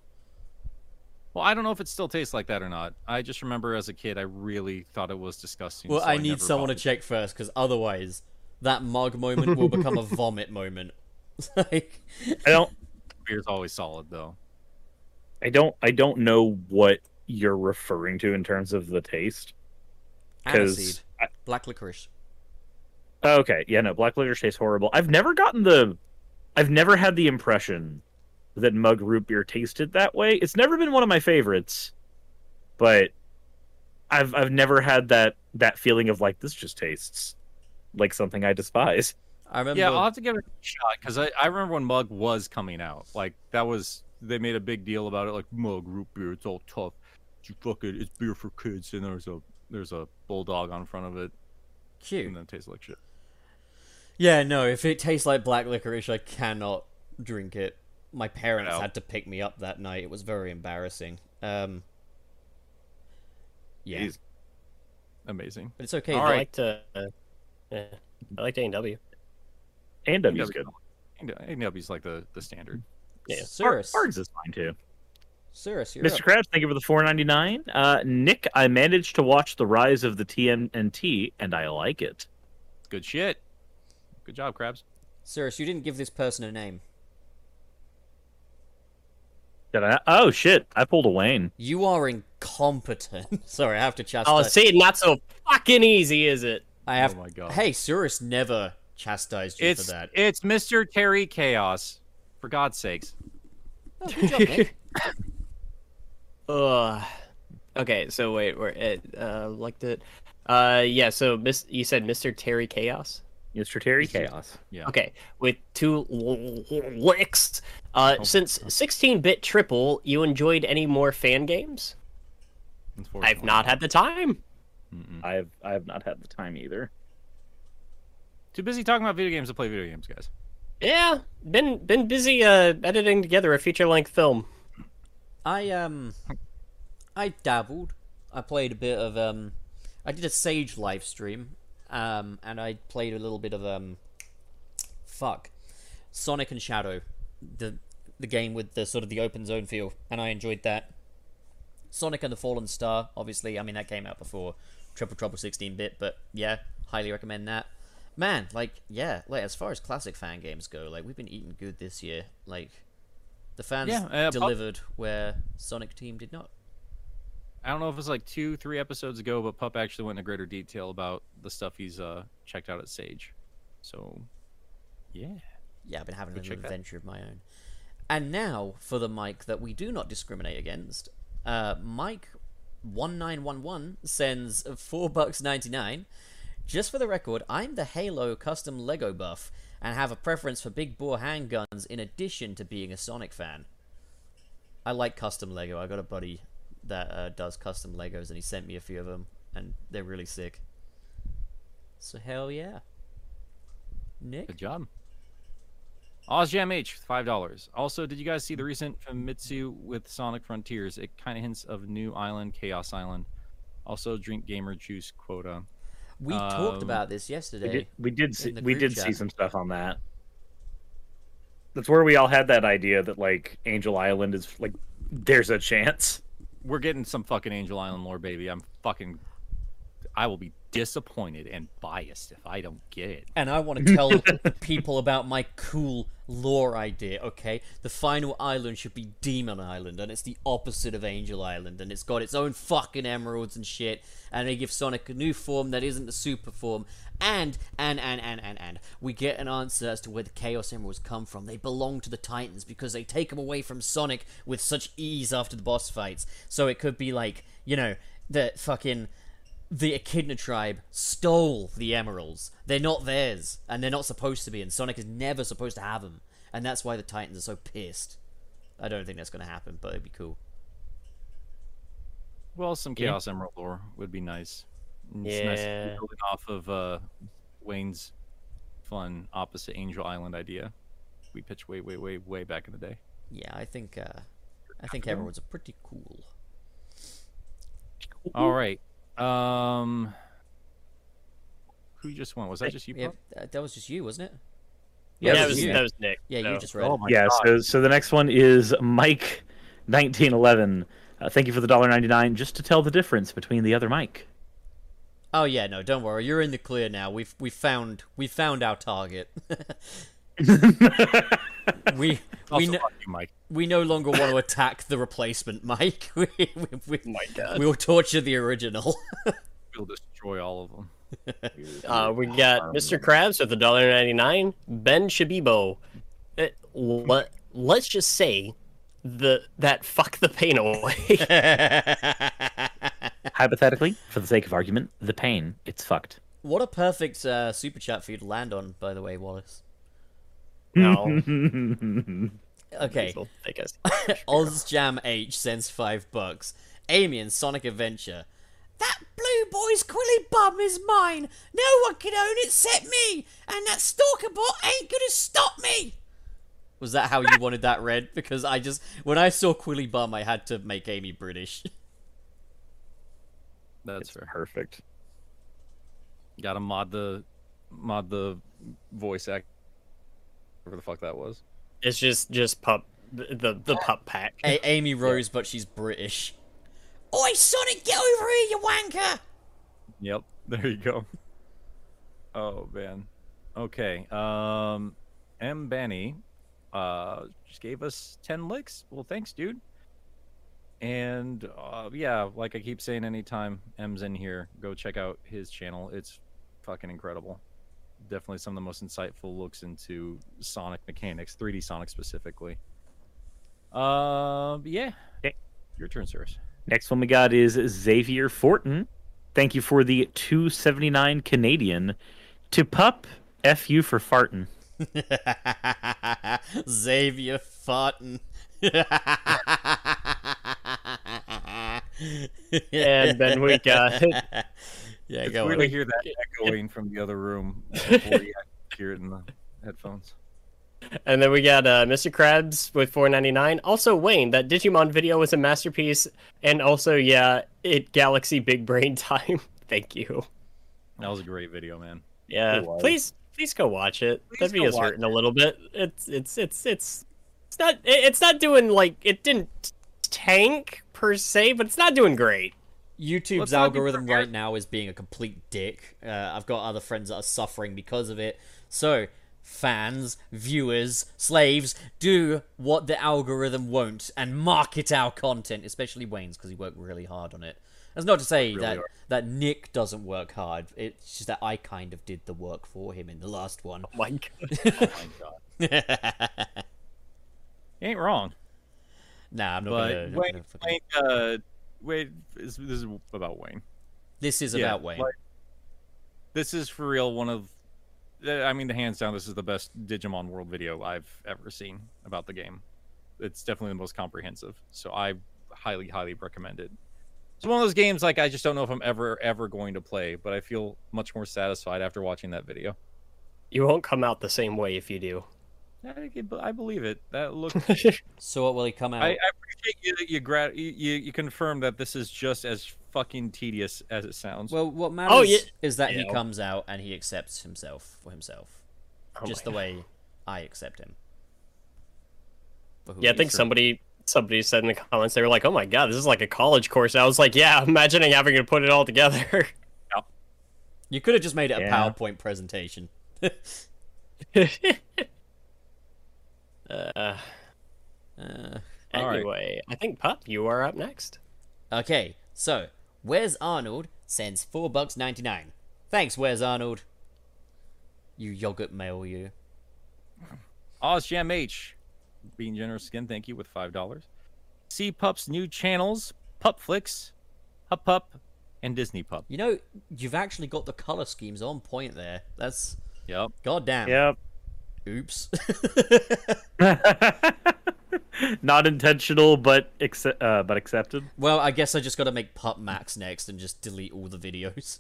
Well, I don't know if it still tastes like that or not. I just remember as a kid, I really thought it was disgusting. Well, so I need someone to check first, because otherwise, that mug moment will become a vomit moment. like, I don't Beer's always solid though. I don't I don't know what you're referring to in terms of the taste. aniseed, Because black licorice. Okay, yeah, no, black licorice tastes horrible. I've never gotten the I've never had the impression that mug root beer tasted that way. It's never been one of my favorites, but I've I've never had that that feeling of like this just tastes like something I despise. I remember. Yeah, I'll have to give it a shot because I, I remember when Mug was coming out. Like that was they made a big deal about it. Like Mug root beer, it's all tough. You fuck it, it's beer for kids, and there's a there's a bulldog on front of it, cute. and then it tastes like shit. Yeah, no, if it tastes like black licorice, I cannot drink it. My parents No. had to pick me up that night. It was very embarrassing. Um, yeah, Jeez. Amazing. but it's okay. All I right. like to. Uh, yeah, I like A&W. And W's good. AW's like the the standard. Yeah. Cirrus, Barq's is fine too. Cirrus, you're Mr. up. Krabs, thank you for the four ninety nine. Uh, Nick, I managed to watch the rise of the TMNT, and I like it. Good shit. Good job, Krabs. Cirrus, you didn't give this person a name. Did I? Oh shit! I pulled a Wayne. You are incompetent. Sorry, I have to chastise. Oh, chastise. see, not so fucking easy, is it? I have. Oh my God. Hey, Cirrus never chastised you It's for that. it's Mr. Terry Chaos. For God's sakes. Oh, good job, Nick. Ugh. Okay, so wait, we're at uh like the uh yeah, so Miss you said Mr. Terry Chaos? Mr. Terry Chaos. Yeah. Okay, with two l- l- licks. Uh Oh. since 16-bit triple, you enjoyed any more fan games? I've not had the time. Mm-mm. I have I have not had the time either. Too busy talking about video games to play video games, guys. Yeah, been been busy uh editing together a feature-length film. I um, I dabbled. I played a bit of um, I did a Sage live stream, um, and I played a little bit of um, fuck, Sonic and Shadow, the the game with the sort of the open zone feel, and I enjoyed that. Sonic and the Fallen Star, obviously. I mean that came out before Triple Trouble 16-bit, but yeah, highly recommend that. Man, like yeah, like as far as classic fan games go, like we've been eating good this year. Like the fans Yeah, uh, delivered where Sonic Team did not. I don't know if it's like two, three episodes ago, but Pup actually went into greater detail about the stuff he's uh checked out at Sage. So, yeah. Yeah, I've been having Go an check that. adventure of my own. And now for the mic that we do not discriminate against. Uh, Mike one nine one one sends four bucks ninety nine. Just for the record, I'm the Halo custom Lego buff and have a preference for big bore handguns in addition to being a Sonic fan. I like custom Lego. I got a buddy that uh, does custom Legos, and he sent me a few of them, and they're really sick. So hell yeah, Nick. Good job. OzJam H, five dollars. Also, did you guys see the recent Famitsu with Sonic Frontiers? It kind of hints of new island, Chaos Island. Also, drink gamer juice quota. We talked Um, about this We yesterday. did, we did see, we group did see some stuff on that. That's where we all had that idea that like Angel Island is like there's a chance. We're getting some fucking Angel Island lore, baby. I'm fucking. I will be disappointed and biased if I don't get it. And I want to tell people about my cool lore idea, okay? The final island should be Demon Island, and it's the opposite of Angel Island, and it's got its own fucking emeralds and shit, and they give Sonic a new form that isn't the super form. And, and, and, and, and, and, we get an answer as to where the Chaos Emeralds come from. They belong to the Titans because they take them away from Sonic with such ease after the boss fights. So it could be like, you know, the fucking the Echidna tribe stole the emeralds. They're not theirs, and they're not supposed to be, and Sonic is never supposed to have them. And that's why the Titans are so pissed. I don't think that's going to happen, but it'd be cool. Well, some Yeah. Chaos Emerald lore would be nice. And It's nice Yeah. building off of uh, Wayne's fun opposite Angel Island idea. We pitched way, way, way, way back in the day. Yeah, I think uh, I think everyone's are pretty cool. All right. Um, who just won? Was that just you? Yeah, Pup? that, that was just you, wasn't it? Yeah, that that was was, that was Nick. Yeah, so- you just read. Oh it. my yeah, god. so so the next one is Mike, nineteen eleven. Uh, thank you for the dollar ninety nine. Just to tell the difference between the other Mike. Oh yeah, no, don't worry. You're in the clear now. We've we found we found our target. we we no, you, Mike. we no longer want to attack the replacement, Mike. We we, we, my God. we'll torture the original. We'll destroy all of them. Uh, we got Mr. Krabs with a dollar ninety nine. Ben Shabibo. Uh, let Let's just say the that fuck the pain away. Hypothetically, for the sake of argument, the pain it's fucked. What a perfect uh, super chat for you to land on, by the way, Wallace. no. Okay, Weasel, I guess. OzJam H sends five bucks. Amy and Sonic Adventure. That blue boy's quilly bum is mine. No one can own it except me, and that stalker bot ain't gonna stop me. Was that how you wanted that read? Because I just when I saw Quilly Bum, I had to make Amy British. That's It's fair. perfect. Got to mod the mod the voice act. Whatever the fuck that was. It's just just pup the the, the pup pack. A- Amy Rose, but she's British. Oi, Sonic, get over here, you wanker! Yep, there you go. Oh man. Okay. Um M Benny uh just gave us 10 licks. Well, thanks, dude. And uh yeah, like I keep saying anytime M's in here, go check out his channel. It's fucking incredible. Definitely some of the most insightful looks into Sonic mechanics, 3D Sonic specifically. Uh yeah. Okay. Your turn, Cirrus. Next one we got is Xavier Fortin. Thank you for the 279 Canadian. To pup, F you for fartin. Xavier Farton. And then we got Yeah, It's go weird to hear that echoing from the other room before you hear it in the headphones. And then we got uh, Mr. Krabs with 4.99. Also, Wayne, that Digimon video was a masterpiece. And also, yeah, it Galaxy Big Brain Time. Thank you. That was a great video, man. Yeah, please, please go watch it. Please that go video's watch hurting a little bit. It's, it's, it's, it's, it's not, it- it's not doing like it didn't tank per se, but it's not doing great. YouTube's Let's algorithm right now is being a complete dick. Uh, I've got other friends that are suffering because of it. So, fans, viewers, slaves, do what the algorithm won't and market our content, especially Wayne's because he worked really hard on it. That's not to say Really that hard. that Nick doesn't work hard. It's just that I kind of did the work for him in the last one. Oh my god. Oh my god. You ain't wrong. Nah, I'm not But gonna. not Wayne, gonna Wayne, uh, Wayne, this, this is about Wayne. This is Yeah, about Wayne. like, this is for real one of, I mean, the hands down, this is the best Digimon World video I've ever seen about the game. It's definitely the most comprehensive. So I highly, highly recommend it. It's one of those games like I just don't know if I'm ever, ever going to play, but I feel much more satisfied after watching that video. You won't come out the same way if you do. I, I believe it. That looked. So what will he come out? I, I appreciate you that you, gra- you you you confirm that this is just as fucking tedious as it sounds. Well, what matters Oh, yeah. is that he comes out and he accepts himself for himself, Oh just my the way I accept him. Yeah, I think is. somebody somebody said in the comments they were like, "Oh my god, this is like a college course." I was like, "Yeah, imagining having to put it all together." You could have just made it a PowerPoint presentation. uh, Uh, All right. anyway, I think Pup, you are up next. okay, so Where's Arnold sends four bucks ninety nine. Thanks, Where's Arnold? You yogurt mail, you. Ozjam H, being generous again, thank you with five dollars. See Pup's new channels, Pup Flicks, Hup Pup, and Disney Pup. You know, you've actually got the color schemes on point there. That's Yep. goddamn. Yep. Oops. Not intentional, but acce- uh, but accepted. well, I guess I just got to make Pup Max next and just delete all the videos.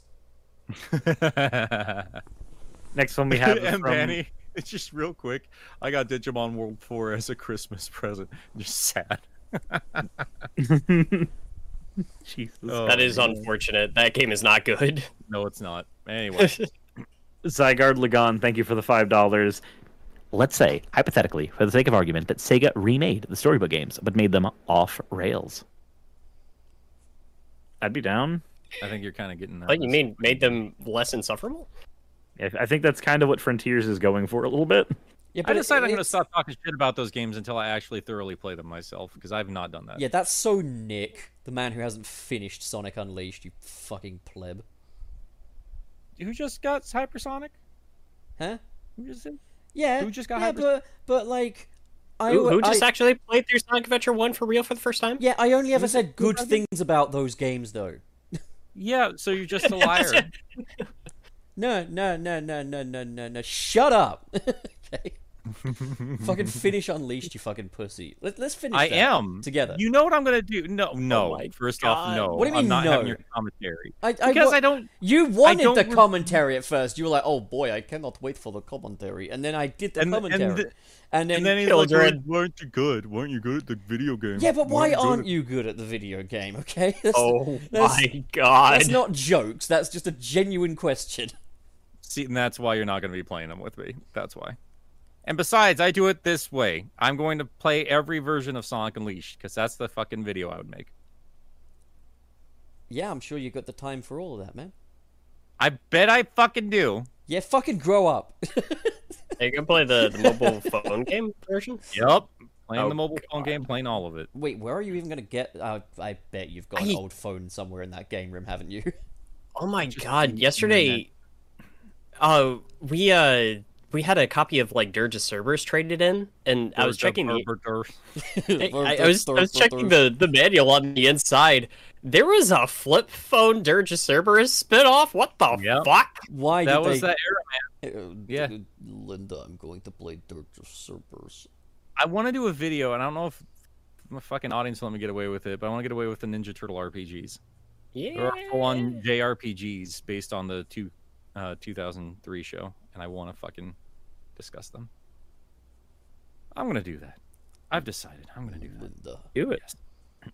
Next one we have is and from Manny, it's just real quick. I got Digimon World 4 as a Christmas present. Just sad. Jesus. Oh, that is man. unfortunate. That game is not good. No, it's not. Anyway, Zygarde Lagon, thank you for the five dollars. Let's say, hypothetically, for the sake of argument, that Sega remade the storybook games but made them off rails. I'd be down. I think you're kind of getting. Like you nervous. mean made them less insufferable? I I think that's kind of what Frontiers is going for a little bit. Yeah, I it- decided I'm going to stop talking shit about those games until I actually thoroughly play them myself because I've not done that. Yeah, that's so Nick, the man who hasn't finished Sonic Unleashed. You fucking pleb. Who just got hypersonic? Huh? Who just did? Yeah. Who just got yeah, hyper- but but like, I Who, who just I- actually played through Sonic Adventure One for real for the first time? yeah, I only ever said good things about those games though. Yeah, so you're just a liar. No, no, no, no, no, no, no, no. Shut up. okay. fucking finish Unleashed, you fucking pussy. Let, let's finish. I am together. You know what I'm gonna do? No, oh no. my First God. off, no. What do you I'm mean, not no? having your commentary I, I, because I don't. You wanted don't the commentary at first. You were like, "Oh boy, I cannot wait for the commentary," and then I did the And- and commentary, the- and then, And then he's like, "Weren't you good? Weren't you good at the video game?" yeah, but why Weren't good aren't at-" you good at the video game? Okay, that's, Oh that's, my god! that's not jokes. That's just a genuine question. See, and that's why you're not going to be playing them with me. That's why. And besides, I do it this way. I'm going to play every version of Sonic Unleashed because that's the fucking video I would make. Yeah, I'm sure you got the time for all of that, man. I bet I fucking do. Yeah, fucking grow up. You gonna play the, the mobile phone game version? Yep. Playing Oh, the mobile phone game, playing all of it. Wait, where are you even gonna get? Uh, I bet you've got an old phone somewhere in that game room, haven't you? Oh my Just god! Yesterday, uh, we uh we had a copy of like Dirge of Cerberus traded in, and I was checking the. I, I- I was I was checking the the manual on the inside. There was a flip phone Dirge of Cerberus spinoff. What the Yep. fuck? Why That did was they? that era. Uh, Yeah. Linda, I'm going to play Dirge of Cerberus. I want to do a video, and I don't know if my fucking audience will let me get away with it, but I want to get away with the Ninja Turtle RPGs. Yeah. Full-on JRPGs based on the two, uh, 2003 show, and I want to fucking discuss them. I'm gonna do that. I've decided. I'm gonna do that. Linda, Do it.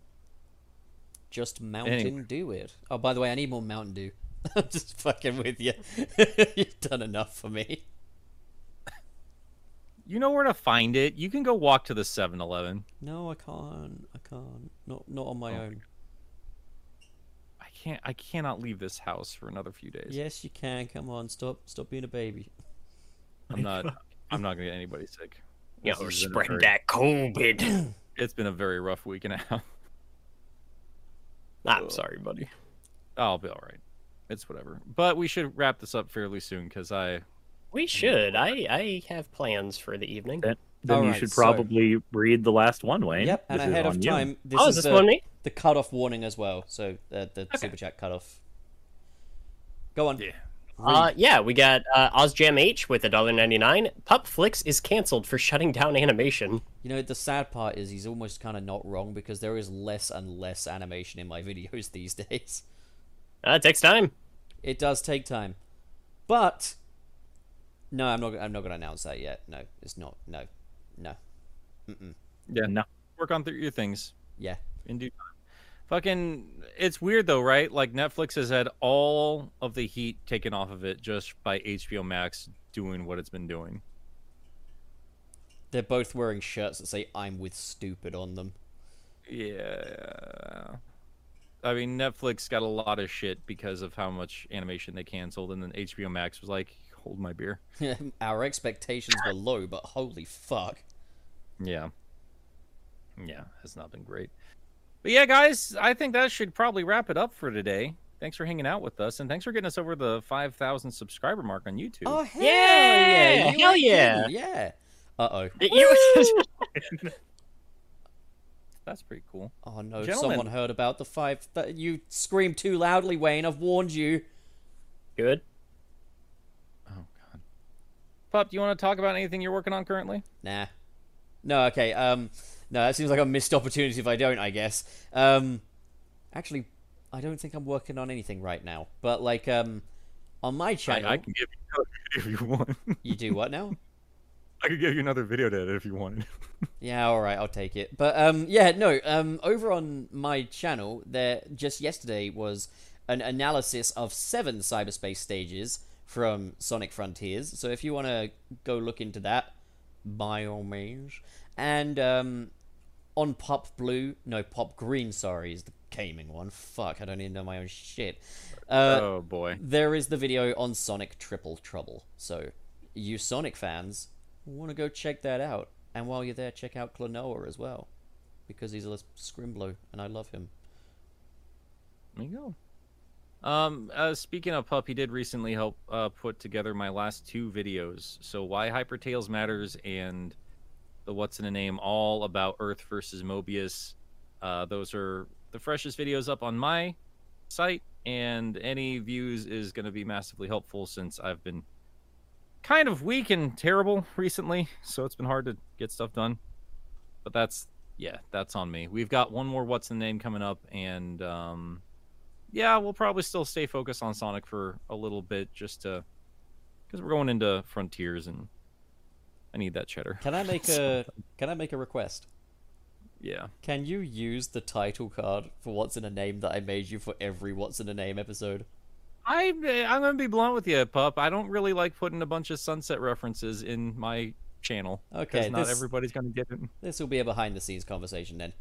just Mountain Anyway. Dew it. Oh, by the way, I need more Mountain Dew. I'm just fucking with you. You've done enough for me. You know where to find it. You can go walk to the 7-Eleven. No, I can't. I can't. Not not on my Oh. own. I can't. I cannot leave this house for another few days. Yes, you can. Come on, stop stop being a baby. I'm not. I'm not gonna get anybody sick. Yo, This has been a spread very- that COVID. It's been a very rough week and a half. I'm sorry, buddy. I'll be all right. It's whatever. But we should wrap this up fairly soon because I. We should. I I have plans for the evening. Then, then you Alright, should so- probably read the last one, Wayne. Yep, and This is ahead of on you. time, this oh, is is this the, one me? the cutoff warning as well. So uh, the super chat cutoff. Go on. Yeah. Uh, yeah, we got uh, OzJam H with $1.99. Pupflix is canceled for shutting down animation. You know, the sad part is he's almost kind of not wrong because there is less and less animation in my videos these days. Uh, it takes time. It does take time, but no, I'm not. I'm not going to announce that yet. No, it's not. No, no. Mm-mm. Yeah, No. work on th- your things Yeah. in due time. Fucking, it's weird though, right? Like Netflix has had all of the heat taken off of it just by HBO Max doing what it's been doing. They're both wearing shirts that say "I'm with stupid" on them. Yeah. I mean, Netflix got a lot of shit because of how much animation they canceled, and then HBO Max was like, "Hold my beer." Our expectations were low, but holy fuck. Yeah. Yeah, has not been great. But yeah, guys, I think that should probably wrap it up for today. Thanks for hanging out with us, and thanks for getting us over the 5,000 subscriber mark on YouTube. Oh hell Yeah, yeah! Hell yeah. Yeah. Uh oh. That's pretty cool. Oh no! Gentlemen. Someone heard about the five. That you screamed too loudly, Wayne. I've warned you. Good. Oh, God. Pup, do you want to talk about anything you're working on currently? Nah. No. Okay. Um. No, that seems like a missed opportunity if I don't. I guess. Um. Actually, I don't think I'm working on anything right now. But like, um, on my I, channel, I can give you another video if you want. you do what now? I could give you another video to edit if you wanted. Yeah, all right, I'll take it. But um, yeah, no. Um, over on my channel, there just yesterday was an analysis of seven cyberspace stages from Sonic Frontiers. So if you want to go look into that, by all means. And um, on Pop Blue, no Pop Green, sorry, is the gaming one. Fuck, I don't even know my own shit. Uh, oh boy. there is the video on Sonic Triple Trouble. So, you Sonic fans want to go check that out. And while you're there, check out Klonoa as well. Because he's a scrimblow, and I love him. There you go. Um, uh, speaking of Pup, he did recently help uh, put together my last two videos. So why Hypertails matters and the what's in a name, all about Earth versus Mobius. Uh, those are the freshest videos up on my site, and any views is going to be massively helpful since I've been kind of weak and terrible recently, so it's been hard to get stuff done. But that's yeah, that's on me. We've got one more what's in the name coming up, and um, yeah, we'll probably still stay focused on Sonic for a little bit, just to because we're going into Frontiers, and I need that cheddar. Can I make a Can I make a request? Yeah, Can you use the title card for What's in a Name that I made you for every What's in a Name episode? I I'm gonna be blunt with you, pup. I don't really like putting a bunch of Sunset references in my channel. 'cause Okay, not this- everybody's gonna get it. This will be a behind the scenes conversation then.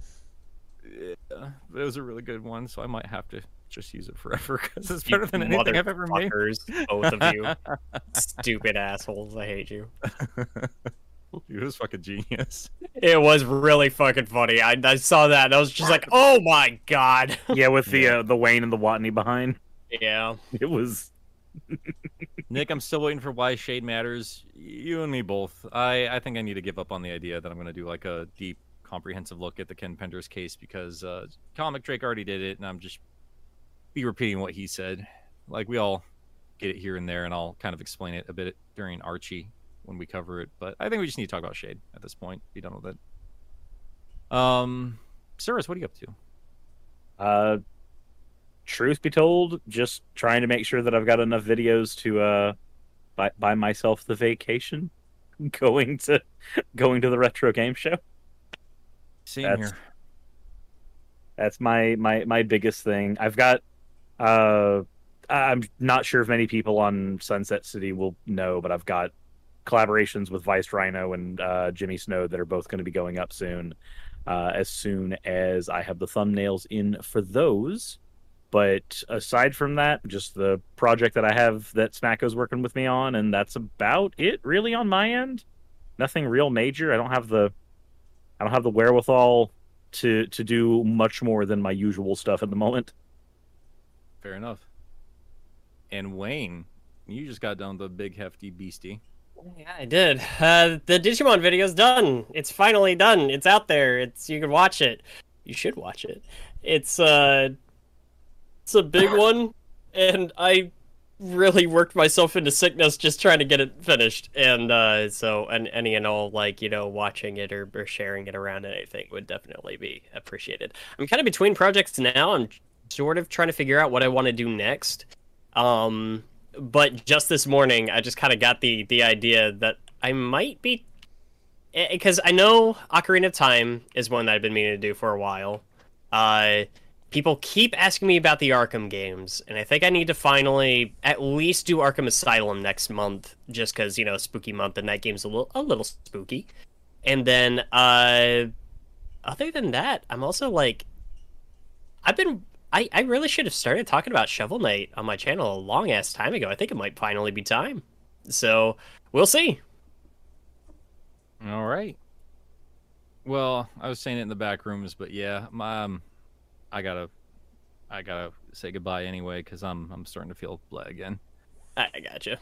Yeah, but it was a really good one, so I might have to just use it forever because it's better than anything I've ever made. Both of you. Stupid assholes. I hate you. It was fucking genius. It was really fucking funny. I, I saw that and I was just like, oh my god. Yeah, with the uh, the Wayne and the Watney behind. Yeah. It was Nick, I'm still waiting for why Shade matters. You and me both. I, I think I need to give up on the idea that I'm going to do like a deep, comprehensive look at the Ken Penders case because uh, Comic Drake already did it, and I'm just be repeating what he said. Like we all get it here and there, and I'll kind of explain it a bit during Archie when we cover it. But I think we just need to talk about Shade at this point. Be done with it. Um, Cirrus, what are you up to? uh truth be told, just trying to make sure that I've got enough videos to uh buy buy myself the vacation going to going to the retro game show. Same That's- here. That's my my my biggest thing. I've got uh I'm not sure if many people on Sunset City will know, but I've got collaborations with Vice Rhino and uh, Jimmy Snow that are both going to be going up soon. Uh, as soon as I have the thumbnails in for those. But aside from that, just the project that I have that Smacko's working with me on, and that's about it really on my end. Nothing real major. I don't have the I don't have the wherewithal to to do much more than my usual stuff at the moment. Fair enough. And Wayne, you just got done with the big hefty beastie. Yeah, I did. Uh, the Digimon video's done. It's finally done. It's out there. It's you can watch it. You should watch it. It's uh, it's a big one, and I really worked myself into sickness just trying to get it finished. And uh, so, and any and all, like, you know, watching it or, or sharing it around anything would definitely be appreciated. I'm kind of between projects now. I'm sort of trying to figure out what I want to do next. Um, but just this morning, I just kind of got the the idea that I might be because I know Ocarina of Time is one that I've been meaning to do for a while. Uh, people keep asking me about the Arkham games, and I think I need to finally at least do Arkham Asylum next month, just because you know spooky month and that game's a little a little spooky. And then, uh, other than that, I'm also like, I've been. I, I really should have started talking about Shovel Knight on my channel a long ass time ago. I think it might finally be time. So we'll see. All right. Well, I was saying it in the back rooms, but yeah, my um, I gotta, I gotta say goodbye anyway because I'm I'm starting to feel bleh again. I, I gotcha.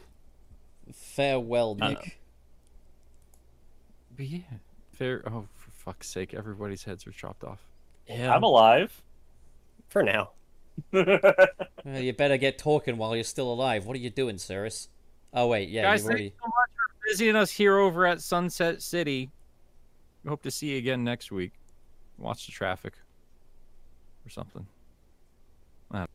Farewell, Uh, Nick. But yeah, fair. Oh, for fuck's sake, everybody's heads are chopped off. Yeah, I'm alive. For now. Uh, you better get talking while you're still alive. What are you doing, Cirrus? Oh wait, yeah, Guys, you've thank already. you so much for visiting us here over at Sunset City. We hope to see you again next week. Watch the traffic or something. I don't